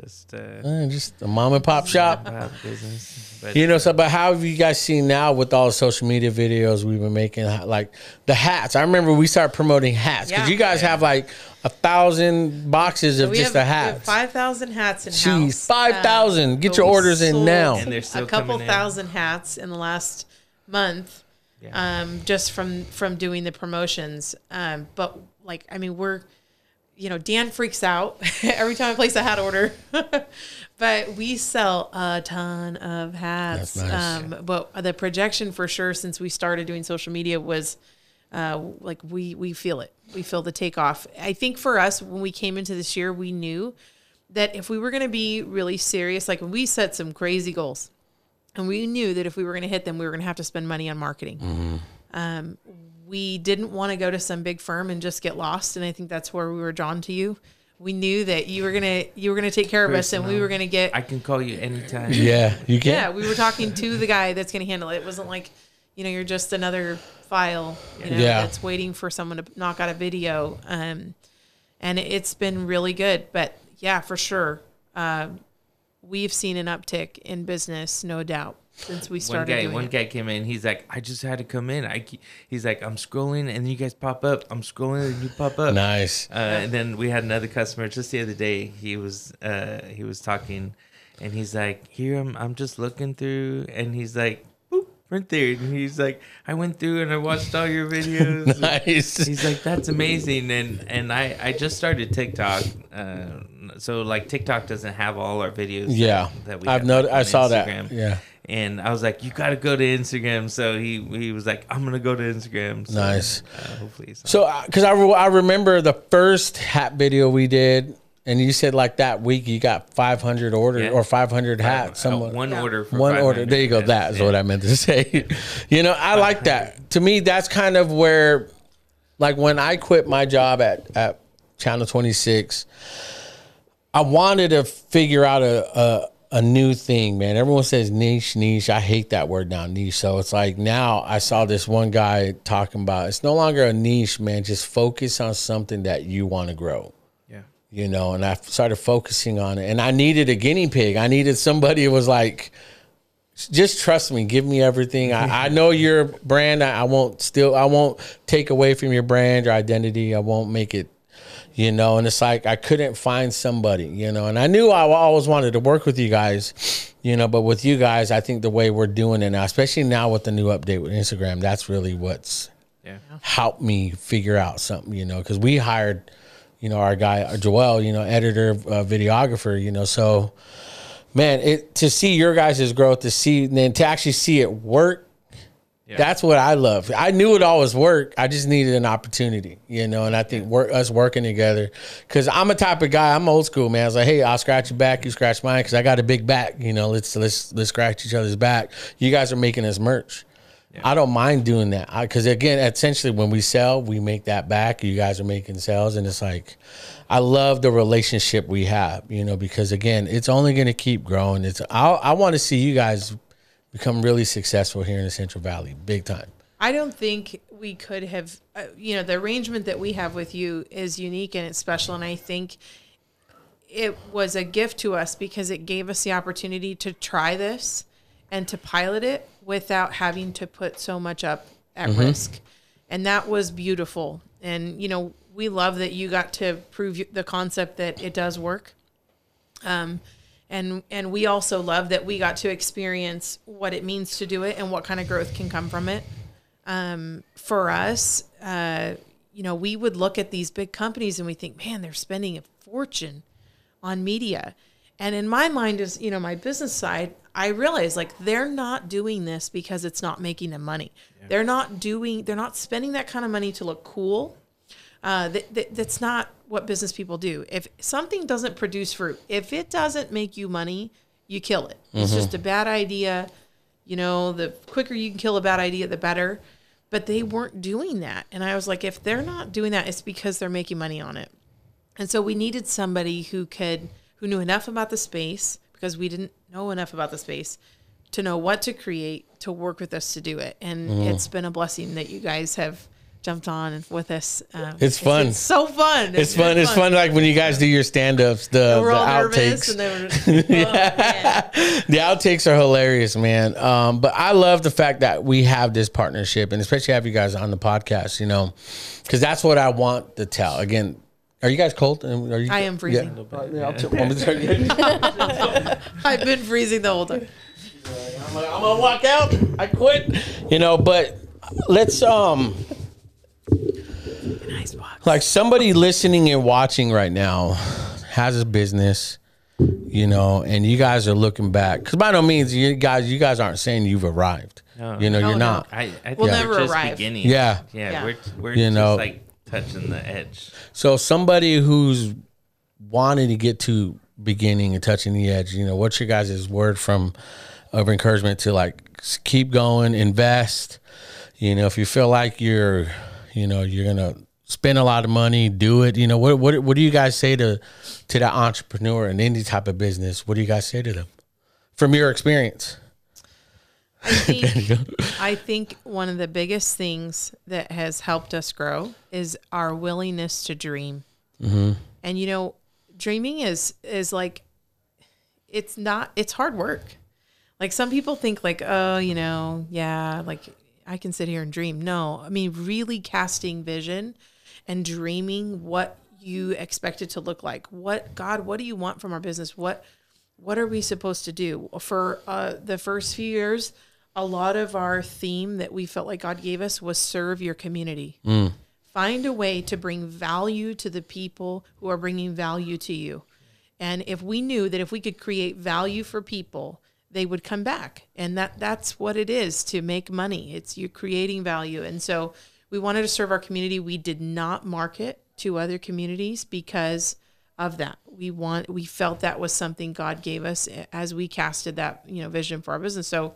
just uh, Eh, just a mom and pop shop. about business. But You know, so but how have you guys seen now with all the social media videos we've been making, like the hats? I remember we started promoting hats because Yeah. you guys have like a thousand boxes of we just have, the we have hats. 5,000 hats in Jeez, house. 5,000. Get your orders in now. And they're still a couple coming in. thousand hats in the last month, Yeah. um, just from from doing the promotions. Um, but like, I mean, we're, you know, Dan freaks out every time I place a hat order, but we sell a ton of hats. Nice. Um, but the projection for sure, since we started doing social media, was uh, like we we feel it. We feel the takeoff. I think for us, when we came into this year, we knew that if we were going to be really serious, like we set some crazy goals, and we knew that if we were going to hit them, we were going to have to spend money on marketing. Um, we didn't want to go to some big firm and just get lost, and I think that's where we were drawn to you. We knew that you were gonna you were gonna take care of us, and we were gonna get I can call you anytime. yeah, you can. yeah, we were talking to the guy that's going to handle it. It wasn't like, you know, you're just another file, you know, Yeah. that's waiting for someone to knock out a video. Um, and it's been really good. But yeah, for sure, uh, we've seen an uptick in business, no doubt, since we started. One started guy, doing one it. guy came in. He's like, I just had to come in. I, he's like, I'm scrolling, and you guys pop up. I'm scrolling, and you pop up. Nice. Uh, and then we had another customer just the other day. He was uh, he was talking, and he's like, "Here I'm I'm just looking through," and he's like, "Boop, print there." And he's like, "I went through and I watched all your videos." Nice. He's like, "That's amazing," and and I I just started TikTok, uh, so like TikTok doesn't have all our videos. Yeah, that we I've noticed. like, I on saw Instagram. that. Yeah, And I was like, "You got to go to Instagram." So he he was like, "I'm gonna go to Instagram." So, Nice. Uh, hopefully, it's So, because I, re- I remember the first hat video we did, and you said like that week you got 500 orders Yeah. or 500 hats. Uh, Someone, one Yeah. order for one order. There you go. That is yeah. what I meant to say. you know, I like that. To me, that's kind of where, like, when I quit my job at at Channel 26, I wanted to figure out a, a a new thing, man. Everyone says niche, niche. I hate that word now, niche. So it's like now I saw this one guy talking about it's no longer a niche, man. Just focus on something that you want to grow Yeah. you know, and I started focusing on it. And I needed a guinea pig. I needed somebody who was like, just trust me, give me everything. I, I know your brand. I, I won't still, I won't take away from your brand, your identity. I won't make it, you know. And it's like I couldn't find somebody, you know. And I knew I always wanted to work with you guys, you know. But with you guys, I think the way we're doing it now, especially now with the new update with Instagram, that's really what's Yeah. helped me figure out something, you know, because we hired, you know, our guy Joel, you know, editor, uh, videographer, you know, so man, it to see your guys' growth, to see and then to actually see it work. That's what I love. I knew it always worked. I just needed an opportunity, you know. And I think work, us working together, because I'm a type of guy. I'm old school, man. I was like, hey, I'll scratch your back, you scratch mine, because I got a big back. You know, let's let's let's scratch each other's back. You guys are making us merch. I don't mind doing that because again, essentially, when we sell, we make that back. You guys are making sales, and it's like, I love the relationship we have, you know, because again, it's only going to keep growing. It's I, I want to see you guys become really successful here in the Central Valley, big time. I don't think we could have, uh, you know, the arrangement that we have with you is unique and it's special. And I think it was a gift to us because it gave us the opportunity to try this and to pilot it without having to put so much up at risk. And that was beautiful. And, you know, we love that you got to prove the concept that it does work. Um, and and we also love that we got to experience what it means to do it and what kind of growth can come from it. Um, for us, uh, you know, we would look at these big companies and we think, man, they're spending a fortune on media. And in my mind, is you know, my business side, I realize like they're not doing this because it's not making them money. They're not doing, they're not spending that kind of money to look cool. Uh, that, that, that's not what business people do. If something doesn't produce fruit, if it doesn't make you money, you kill it. It's just a bad idea. You know, the quicker you can kill a bad idea, the better. but they weren't doing that. And I was like, if they're not doing that, it's because they're making money on it. And so we needed somebody who could, who knew enough about the space because we didn't know enough about the space to know what to create to work with us to do it. And Mm-hmm. it's been a blessing that you guys have jumped on with us. Um, It's fun. It's, so fun. It's fun. It's fun. Like when you guys do your stand ups, the, the outtakes. and they were, oh, the outtakes are hilarious, man. Um, but I love the fact that we have this partnership, and especially have you guys on the podcast. You know, because that's what I want to tell. Again, are you guys cold? Are you, I am freezing. Yeah. Yeah, I'll t- want me to- I've been freezing the whole time. I'm like, I'm gonna walk out. I quit. You know, but let's um Nice box. Like somebody listening and watching right now has a business, you know, and you guys are looking back because by no means you guys you guys aren't saying you've arrived. No. You know, No, you're no. not. I, I think We'll we're never just arrive. beginning. Yeah. Yeah, Yeah. we're we're You just know- like touching the edge. So somebody who's wanting to get to beginning and touching the edge, you know, what's your guys' word from of encouragement to like keep going, invest. You know, if you feel like you're, you know, you're gonna spend a lot of money, do it. You know, what what what do you guys say to to that entrepreneur in any type of business? What do you guys say to them from your experience? I think I think one of the biggest things that has helped us grow is our willingness to dream. Mm-hmm. And you know, dreaming is is like it's not it's hard work. Like some people think like, oh, you know, yeah, like I can sit here and dream. No, I mean really casting vision and dreaming what you expect it to look like. What God, what do you want from our business? What what are we supposed to do? For uh, the first few years a lot of our theme that we felt like god gave us was serve your community. Find a way to bring value to the people who are bringing value to you. And if we knew that if we could create value for people they would come back. And that that's what it is to make money. It's you're creating value. And so we wanted to serve our community. We did not market to other communities because of that. We want we felt that was something god gave us as we casted that you know vision for our business. So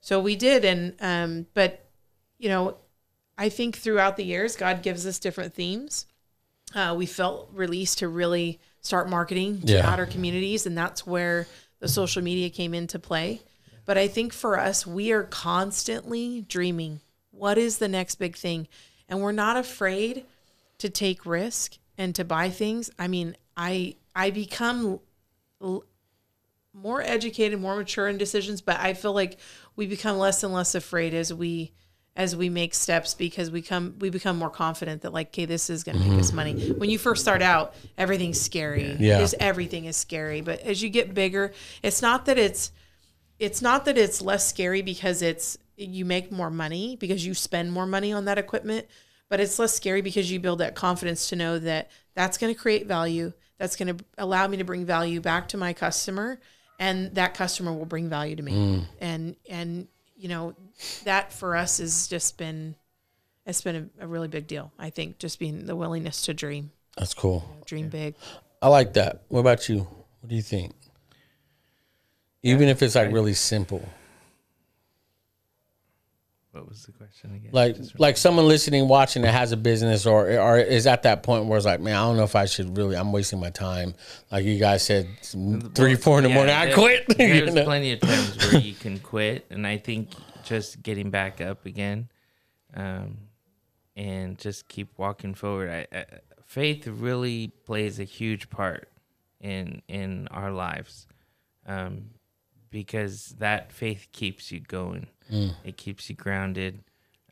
so we did. And um but you know i think throughout the years god gives us different themes. Uh, we felt released to really start marketing to Yeah. outer communities and that's where the social media came into play. But i think for us we are constantly dreaming what is the next big thing? And we're not afraid to take risk and to buy things. I mean i i become l- more educated more mature in decisions but i feel like we become less and less afraid as we as we make steps because we come we become more confident that like okay this is going to make us mm-hmm. money. When you first start out everything's scary. Yeah. Just everything is scary. But as you get bigger it's not that it's it's not that it's less scary because it's you make more money because you spend more money on that equipment but it's less scary because you build that confidence to know that that's going to create value that's going to allow me to bring value back to my customer and that customer will bring value to me mm. and and you know that for us has just been it's been a, a really big deal i think just being the willingness to dream That's cool. dream big I like that. What about you? What do you think? Even if it's like really simple. What was the question again? like like someone listening watching that has a business or or is at that point where it's like man i don't know if i should really i'm wasting my time like you guys said three four in the Yeah, morning i quit You There's know? plenty of times where you can quit, and I think just getting back up again, um, and just keep walking forward. I, I, faith really plays a huge part in in our lives, um, because that faith keeps you going. It keeps you grounded,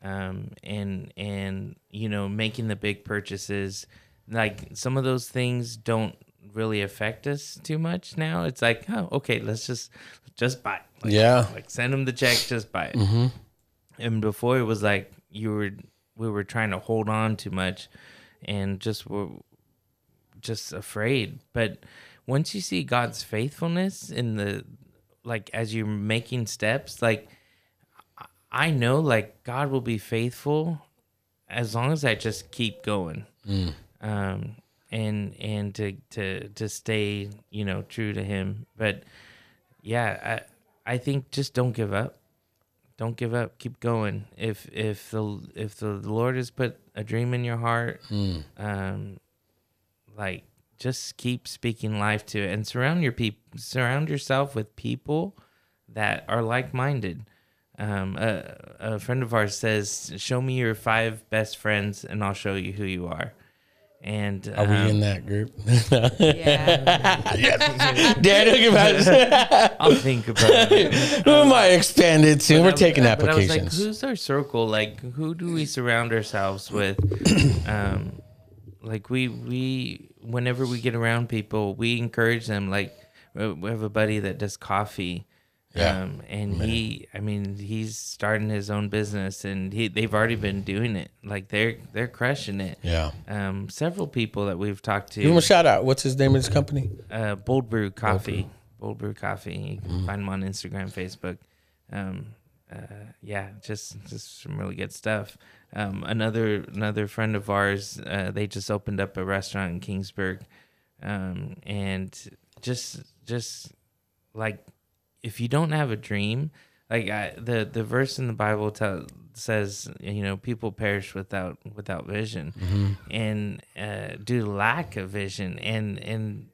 um, and and you know making the big purchases. Like some of those things don't really affect us too much now. It's like, oh, okay, let's just just buy. it. Like, Yeah. like send them the check, just buy it. And before it was like you were we were trying to hold on too much, and just were just afraid. But once you see God's faithfulness in the like as you're making steps, like I- know like God will be faithful as long as I just keep going. Um and and to to to stay, you know, true to him. But yeah, I I think just don't give up. don't give up. Keep going. If if the if the Lord has put a dream in your heart, Mm. um, like just keep speaking life to it, and surround your people, surround yourself with people that are like minded. Um, a, a friend of ours says, "Show me your five best friends, and I'll show you who you are." And Are we um, in that group? Yeah. Dad, look about I'll think about it. Who am I expanded to? We're I- taking but I was like, applications. who's our circle? Like, who do we surround ourselves with? um, like we we whenever we get around people, we encourage them. Like we have a buddy that does coffee. Yeah. Um, and he, I mean, he's starting his own business, and he they've already been doing it. Like they're they're crushing it. yeah. Um, several people that we've talked to. Give him a shout out. What's his name of his company? Uh, Bold Brew Coffee. Bold Brew Coffee. You can Mm-hmm. find them on Instagram, Facebook. Um, uh, yeah, just just some really good stuff. Um, another another friend of ours, uh, they just opened up a restaurant in Kingsburg, um, and just just like if you don't have a dream, like I, the the verse in the Bible tell, says, you know, people perish without without vision, and uh, due lack of vision, and and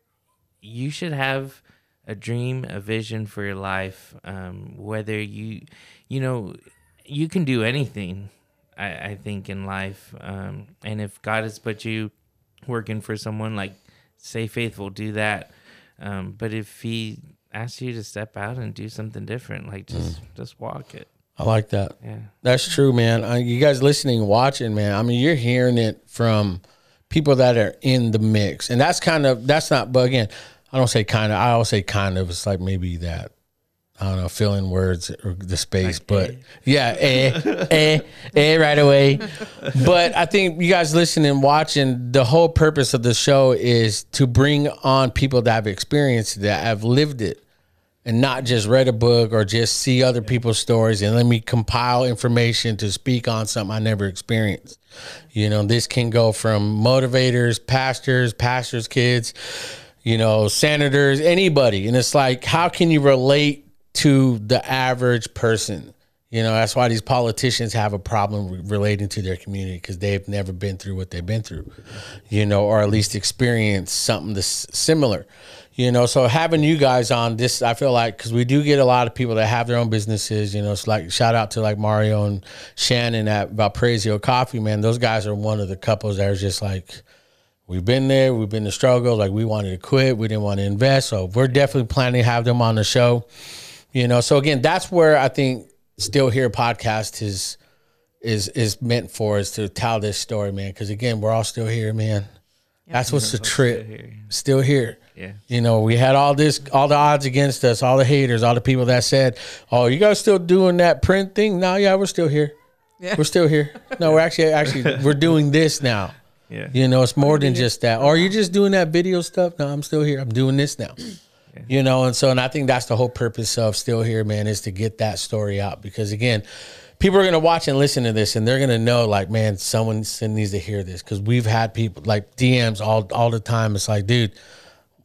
you should have a dream, a vision for your life. Um, whether you, you know, you can do anything. I, I think in life, um, and if God has put you working for someone, like stay faithful, do that. Um, but if He asks you to step out and do something different, like just just walk it. I like that. Yeah. That's true, man. Uh, you guys listening, watching, man. I mean, you're hearing it from people that are in the mix, and that's kind of that's not. bugging. I don't say kind of. I always say kind of. It's like maybe that. I don't know, fill in words or the space, but yeah, eh, eh, eh, right away. But I think you guys listening, watching, the whole purpose of the show is to bring on people that have experienced it, that have lived it and not just read a book or just see other people's stories and let me compile information to speak on something I never experienced. You know, this can go from motivators, pastors, pastors' kids, you know, senators, anybody. And it's like, how can you relate to the average person? You know, that's why these politicians have a problem re- relating to their community because they've never been through what they've been through, you know, or at least experienced something this similar, you know. So having you guys on this, I feel like because we do get a lot of people that have their own businesses, you know. It's like shout out to like Mario and Shannon at Valparaiso Coffee, man. Those guys are one of the couples that are just like, we've been there, we've been the struggle, like we wanted to quit, we didn't want to invest, so we're definitely planning to have them on the show, you know. So again, that's where I think Still Here podcast is is is meant for is to tell this story, man. Because again, we're all still here, man. That's what's the trip. here. Still here. Yeah. You know, we had all this, all the odds against us, all the haters, all the people that said, "Oh, you guys still doing that print thing?" No, yeah, we're still here. Yeah. We're still here. No, we're actually actually we're doing this now. Yeah. You know, it's more than just that. Or you just doing that video stuff? No, I'm still here. I'm doing this now. You know, and so and I think that's the whole purpose of still here, man, is to get that story out because again, people are gonna watch and listen to this and they're gonna know like, man, someone needs to hear this because we've had people like DMs all all the time. It's like, dude,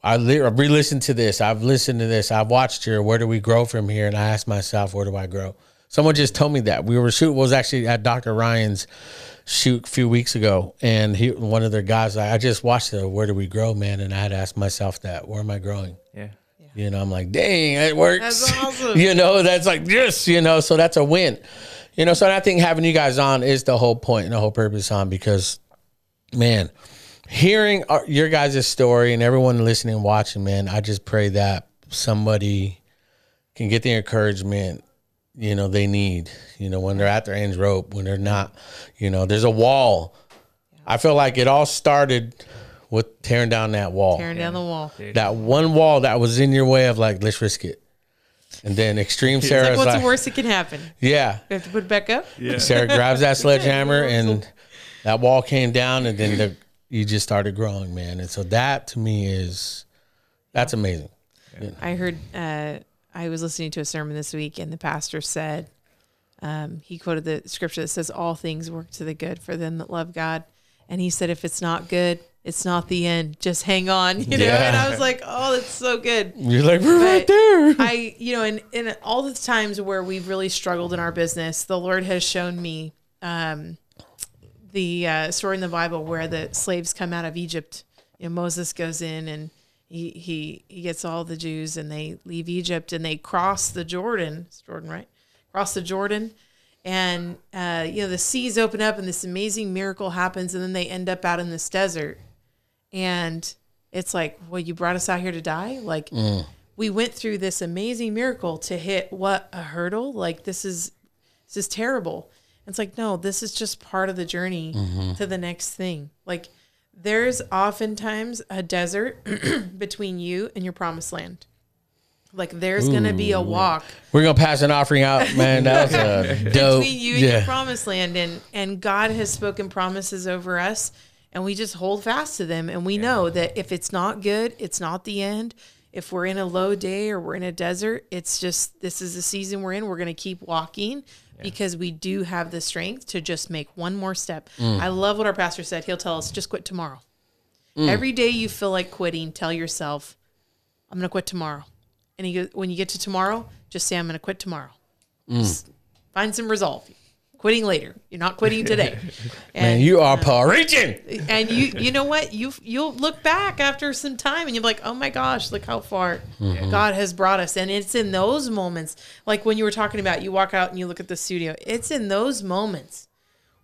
I re-listened to this. I've listened to this. I've watched your. Where do we grow from here? And I asked myself, where do I grow? Someone just told me that we were shoot was actually at Dr. Ryan's shoot a few weeks ago, and he one of their guys. I, I just watched the Where Do We Grow, man, and I had asked myself that. Where am I growing? Yeah. You know, I'm like, dang, it works. That's awesome. you know, that's like yes, you know, so that's a win. You know, so I think having you guys on is the whole point and the whole purpose on because, man, hearing our, your guys' story and everyone listening and watching, man, I just pray that somebody can get the encouragement, you know, they need, you know, when they're at their ends rope, when they're not, you know, there's a wall. I feel like it all started with tearing down that wall Tearing down the wall. Dude. that one wall that was in your way of like let's risk it and then extreme It's sarah's like, what's like, the worst that can happen? yeah We have to put it back up. sarah grabs that sledgehammer and that wall came down and then the, you just started growing man and so that to me is that's amazing I heard. Uh, I was listening to a sermon this week, and the pastor said um, he quoted the scripture that says, "All things work to the good for them that love God." And he said, "If it's not good, It's not the end. Just hang on, you know. Yeah. And I was like, "Oh, that's so good." You're like, we're right there. I, you know, and in all the times where we've really struggled in our business, the Lord has shown me um, the uh, story in the Bible where the slaves come out of Egypt. You know, Moses goes in and he, he he gets all the Jews and they leave Egypt and they cross the Jordan. It's Jordan, right? Cross the Jordan, and uh, you know the seas open up and this amazing miracle happens, and then they end up out in this desert, and it's like, well, you brought us out here to die, like mm. we went through this amazing miracle to hit what a hurdle? Like this is this is terrible. It's like no this is just part of the journey mm-hmm. to the next thing. Like there's oftentimes a desert between you and your promised land. Like there's gonna be a walk. We're gonna pass an offering out, man. That was a dope. between you and your promised land and and God has spoken promises over us and we just hold fast to them and we know that if it's not good it's not the end. If we're in a low day or we're in a desert it's just this is the season we're in. We're going to keep walking because we do have the strength to just make one more step. Mm. i love what our pastor said. He'll tell us just quit tomorrow. Every day you feel like quitting tell yourself i'm going to quit tomorrow. And he goes, when you get to tomorrow just say i'm going to quit tomorrow. Just find some resolve quitting later. You're not quitting today. And, Man, you are uh, Paul reaching. and you you know what? You you'll look back after some time and you'll be like oh my gosh look how far mm-hmm. god has brought us. And it's in those moments like when you were talking about you walk out and you look at the studio it's in those moments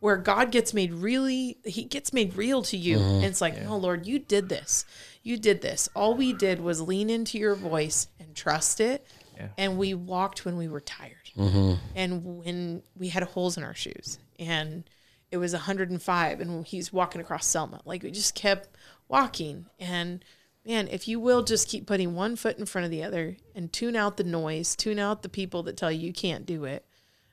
where god gets made really he gets made real to you. Mm-hmm. And it's like oh lord you did this. You did this. All we did was lean into your voice and trust it. Yeah. and we walked when we were tired and when we had holes in our shoes and it was 105 and he's walking across Selma. Like we just kept walking and man if you will just keep putting one foot in front of the other and tune out the noise tune out the people that tell you you can't do it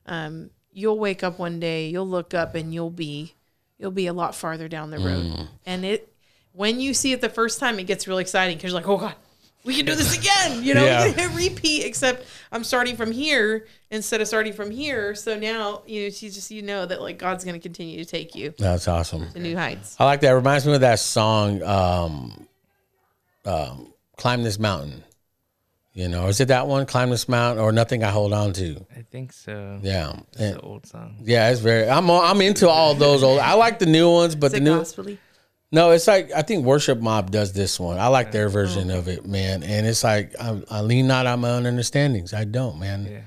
um, you'll wake up one day you'll look up and you'll be you'll be a lot farther down the road. And it when you see it the first time it gets really exciting because you're like oh god we can do this again you know Yeah. we can repeat except i'm starting from here instead of starting from here so now you know you just you know that like god's going to continue to take you That's awesome. to new heights I like that. It reminds me of that song, um, um, "Climb This Mountain." You know, is it that one? "Climb This Mountain" or "Nothing I Hold On to"? I think so. Yeah, It's And- an old song. yeah. It's very. I'm I'm into all those old. I like the new ones, but is the it new gospel no, it's like I think Worship Mob does this one. I like their version of it, man. And it's like I, I lean not on my own understandings. I don't, man. Yeah.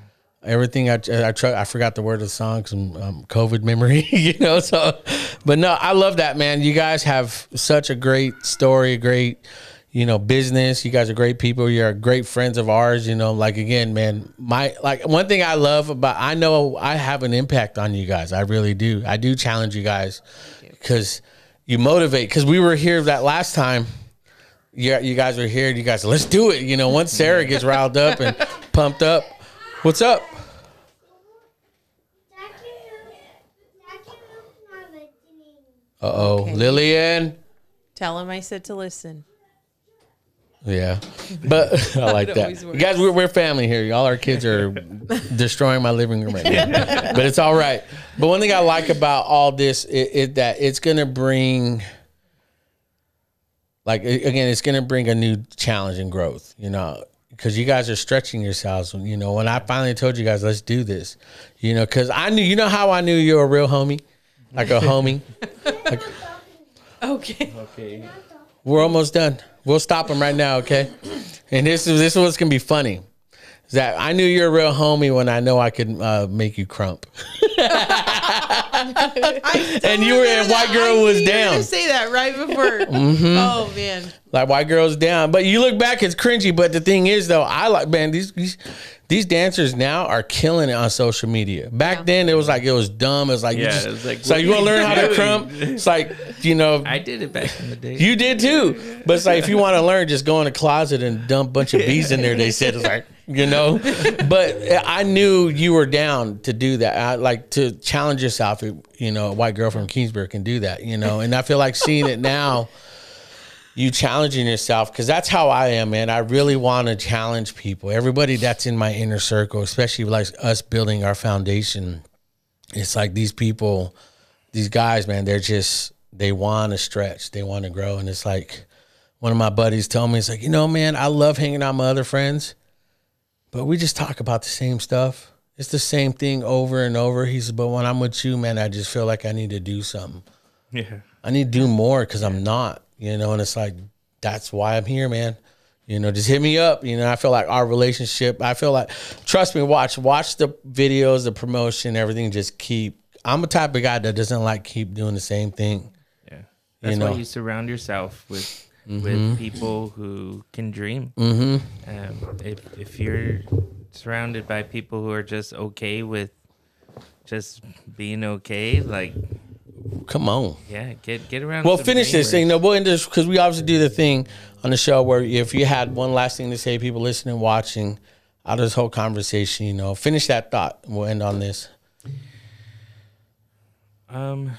Everything I I try, I forgot the word of the song because um, COVID memory, you know. So, but no, I love that, man. You guys have such a great story, great, you know, business. You guys are great people. You're great friends of ours. You know, like again, man, my like one thing I love about I know I have an impact on you guys. I really do. I do challenge you guys because you motivate. Because we were here that last time. Yeah, you guys were here. You guys, let's do it. You know, once Sarah gets riled up and pumped up, what's up? Uh oh, Okay. Lillian. tell him i said to listen Yeah, but I like that. works. guys, we're, we're family here. All our kids are destroying my living room right now, but it's all right. But one thing I like about all this is, is that it's gonna bring, like again, it's gonna bring a new challenge and growth. You know, because you guys are stretching yourselves. You know, when I finally told you guys, let's do this. You know, because I knew. You know how I knew you were a real homie, like a homie. okay Okay. We're almost done. We'll stop him right now, okay? And this is this is what's gonna be funny. Is that I knew you're a real homie when I know I could uh, make you krump. I And you were in White. Girl I Was knew you were Down. say that right before Mm-hmm. oh man Like white girls down. But you look back, it's cringy. But the thing is though, I like man, these these these dancers now are killing it on social media. Back Yeah. then it was like it was dumb. It was like you Yeah, just it was like, it's like what you wanna learn how to doing? krump. It's like, you know, I did it back in the day. You did too. But it's like if you want to learn, just go in the closet and dump a bunch of bees in there. They said it's like you know. But I knew you were down to do that. I like to challenge yourself. You know, a white girl from Kingsburg can do that. You know, and I feel like seeing it now. You challenging yourself because that's how I am, man. I really want to challenge people. Everybody that's in my inner circle, especially like us building our foundation. It's like these people, these guys, man. They're just they want to stretch, they want to grow, and it's like one of my buddies told me, it's like, you know, man, I love hanging out with my other friends, but we just talk about the same stuff. It's the same thing over and over. He said, but when I'm with you, man, I just feel like I need to do something. Yeah. I need to do more because I'm not, you know, and it's like that's why I'm here, man. You know, just hit me up. You know, I feel like our relationship. I feel like, trust me, watch, watch the videos, the promotion, everything. Just keep. I'm a type of guy that doesn't like keep doing the same thing. Yeah. That's know. why you surround yourself with with people who can dream. Mm-hmm. Um, if if you're surrounded by people who are just okay with just being okay, like Come on. yeah, get get around. Well, finish this thing. No, we'll end this because we obviously do the thing on the show where if you had one last thing to say, people listening, watching, out of this whole conversation, you know, finish that thought. We'll end on this. Um,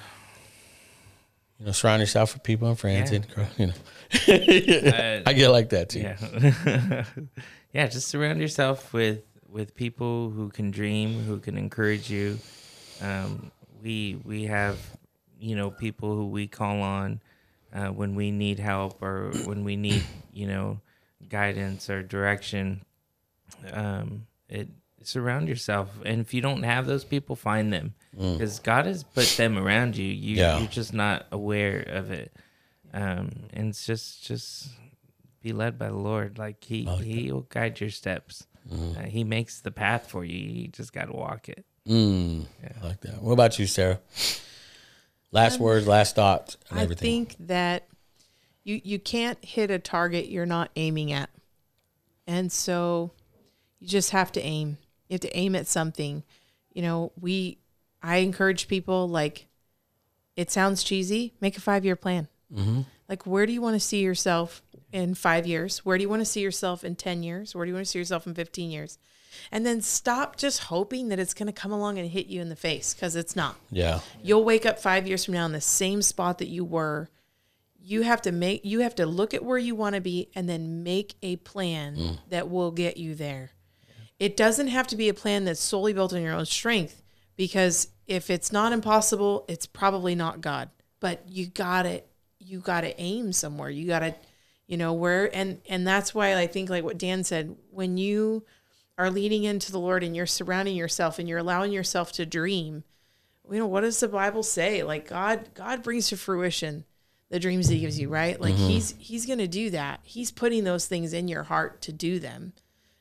You know, surround yourself with people and friends, Yeah. and you know, uh, I get like that too. yeah, yeah. Just surround yourself with with people who can dream, who can encourage you. Um, we we have you know people who we call on uh, when we need help or when we need you know guidance or direction. Um, it surround yourself, and if you don't have those people, find them because God has put them around you. You Yeah. you're just not aware of it. Um, and just just be led by the Lord. Like He He will guide your steps. Uh, he makes the path for you. You just got to walk it. Mm, I like that. What about you, Sarah? Last words, last thoughts, and Um, I everything. think that you you can't hit a target you're not aiming at. And so you just have to aim. You have to aim at something. You know, we I encourage people like it sounds cheesy, make a 5-year plan. Mm-hmm. Like where do you want to see yourself in 5 years? Where do you want to see yourself in 10 years? Where do you want to see yourself in 15 years? And then stop just hoping that it's going to come along and hit you in the face cuz it's not. Yeah, you'll wake up five years from now in the same spot that you were. You have to make you have to look at where you want to be and then make a plan mm. that will get you there. It doesn't have to be a plan that's solely built on your own strength because if it's not impossible it's probably not god. But you gotta you gotta aim somewhere. You gotta you know where and and that's why i think like what dan said when you are leading into the lord and you're surrounding yourself and you're allowing yourself to dream you know what does the bible say? Like god god brings to fruition the dreams that he gives you right? Like he's he's gonna do that. He's putting those things in your heart to do them.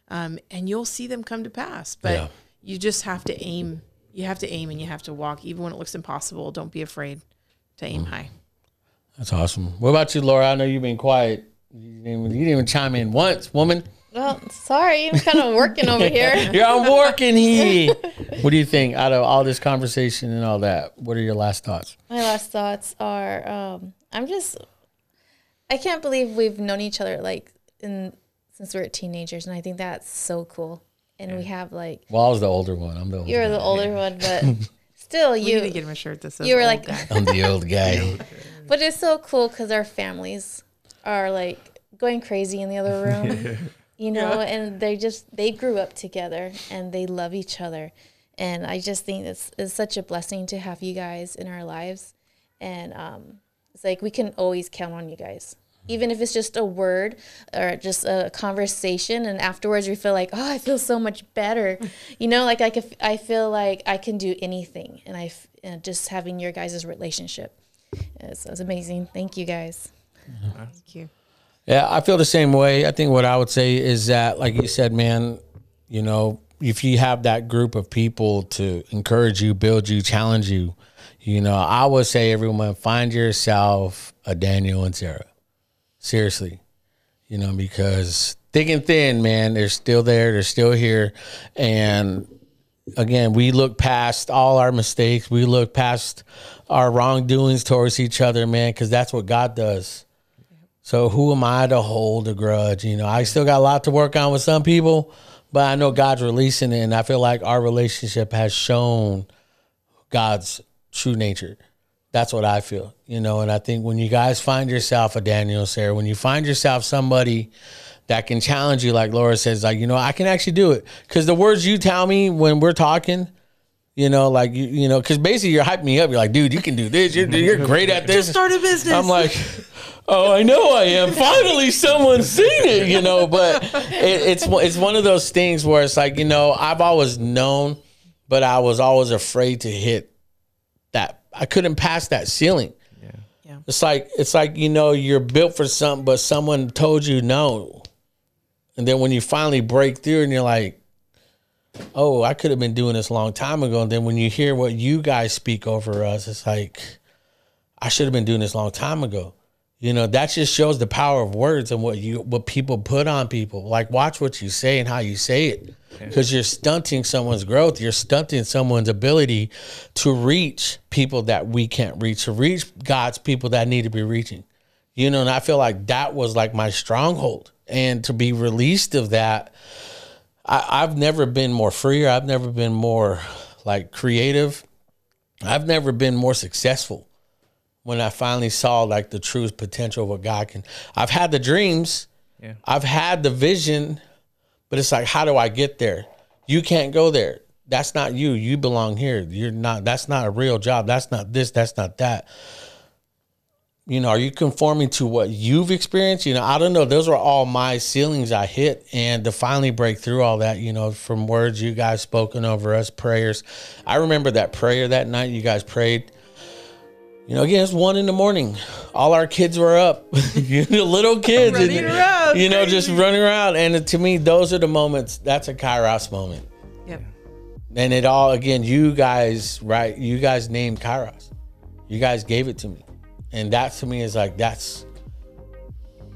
Um, and you'll see them come to pass but Yeah. you just have to aim you have to aim and you have to walk even when it looks impossible. Don't be afraid to aim high that's awesome. What about you, Laura? I know you've been quiet. You didn't, even, you didn't even chime in once, woman. Well, sorry, I'm kind of working over here. Yeah, I'm working here. what do you think out of all this conversation and all that? What are your last thoughts? My last thoughts are um, I'm just I can't believe we've known each other like in since we were teenagers and I think that's so cool. And we have like Well, I was the older one. I'm the older. you're guy. the older one, but still you need to you get him a shirt that says you were old like guy. I'm the old guy. But it's so cool cuz our families are like going crazy in the other room. You know, and they just they grew up together and they love each other. And I just think it's it's such a blessing to have you guys in our lives. And um it's like we can always count on you guys. Even if it's just a word or just a conversation, and afterwards you feel like, oh, I feel so much better. You know, like I could, I feel like I can do anything, and i and just having your guys' relationship is, is amazing. Thank you guys. Thank you. Yeah, I feel the same way. I think what I would say is that, like you said, man, you know, if you have that group of people to encourage you, build you, challenge you, you know, I would say everyone find yourself a Daniel and Sarah. Seriously, you know, because thick and thin, man, they're still there. They're still here. And again, we look past all our mistakes. We look past our wrongdoings towards each other, man, because that's what God does. So who am I to hold a grudge? You know, I still got a lot to work on with some people, but I know God's releasing it, and I feel like our relationship has shown God's true nature. That's what I feel, you know. And I think when you guys find yourself a Daniel, Sarah, when you find yourself somebody that can challenge you, like Laura says, like you know, I can actually do it because the words you tell me when we're talking, You know, like you, you know, because basically you're hyping me up. You're like, dude, you can do this. You're, you're great at this. Start a business. I'm like, oh, I know I am. Finally, someone's seen it, you know. But it, it's it's one of those things where it's like, you know, I've always known, but I was always afraid to hit that. I couldn't pass that ceiling. Yeah. It's like it's like you know you're built for something, but someone told you no, and then when you finally break through, and you're like, oh, I could have been doing this a long time ago. And then when you hear what you guys speak over us, it's like, I should have been doing this a long time ago. You know, that just shows the power of words and what you what people put on people. Like watch what you say and how you say it. Because you're stunting someone's growth. You're stunting someone's ability to reach people that we can't reach, to reach God's people that need to be reaching. You know, and I feel like that was like my stronghold. And to be released of that, I, I've never been more freer. I've never been more like creative. I've never been more successful when I finally saw like the true potential of what God can. I've had the dreams, Yeah. I've had the vision, but it's like, how do I get there? You can't go there. That's not you. You belong here. You're not. That's not a real job. That's not this. That's not that. You know, are you conforming to what you've experienced? You know, I don't know. Those were all my ceilings I hit, and to finally break through all that, you know, from words you guys spoken over us, prayers. I remember that prayer that night you guys prayed. You know, again, it's one in the morning. All our kids were up, little kids, and, around, you know, just running around. And to me, those are the moments. That's a Kairos moment. Yep. And it all again, you guys, right? You guys named Kairos. You guys gave it to me. And that to me is like that's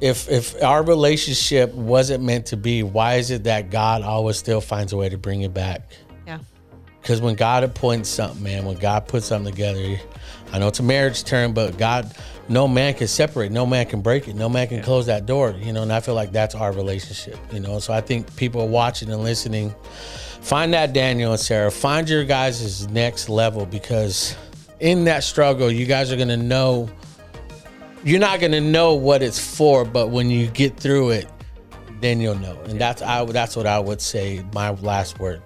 if if our relationship wasn't meant to be, why is it that God always still finds a way to bring it back? Yeah. Because when God appoints something, man, when God puts something together, I know it's a marriage term, but God, no man can separate, no man can break it, no man can close that door, you know. And I feel like that's our relationship, you know. So I think people watching and listening, find that Daniel and Sarah, find your guys' next level because in that struggle, you guys are gonna know. You're not gonna know what it's for, but when you get through it, then you'll know. And that's I. That's what I would say. My last word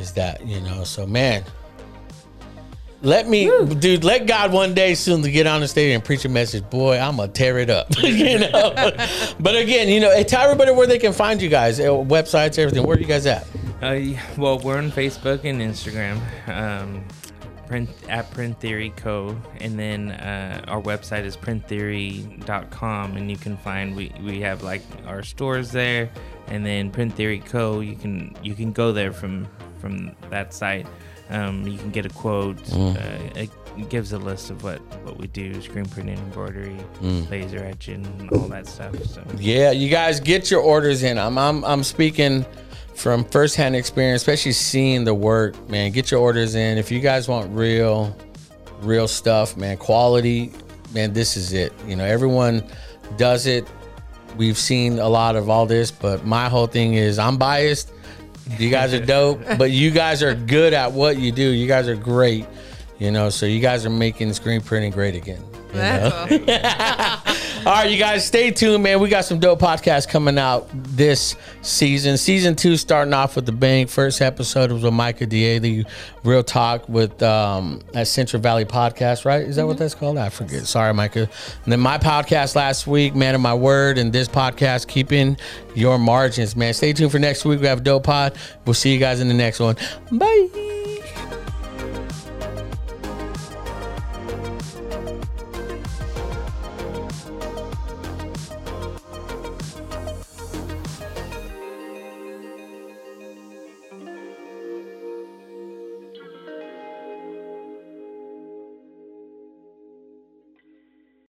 is that you know so man let me dude let god one day soon to get on the stage and preach a message boy i'm gonna tear it up you know but again you know hey, tell everybody where they can find you guys uh, websites everything where are you guys at Uh, well, we're on Facebook and Instagram, um, print at Print Theory Co. And then uh, our website is printtheory.com, and you can find we, we have like our stores there, and then Print Theory Co. You can you can go there from from that site. Um, you can get a quote. Uh, it gives a list of what what we do: screen printing, embroidery, laser etching, all that stuff. So yeah you guys get your orders in i'm i'm, I'm speaking from firsthand experience especially seeing the work man get your orders in. If you guys want real real stuff man quality man this is it. You know everyone does it. We've seen a lot of all this but my whole thing is i'm biased. You guys are dope but you guys are good at what you do. You guys are great you know so you guys are making screen printing great again you know? All. Right, you guys, stay tuned, man. We got some dope podcasts coming out this season. Season two starting off with the bang. First episode was with Micah Daly, Real Talk with um, at Central Valley Podcast, right? Is that what that's called? I forget. Sorry, Micah. And then my podcast last week, Man of My Word, and this podcast, Keeping Your Margins, man. Stay tuned for next week. We have a dope pod. We'll see you guys in the next one. Bye.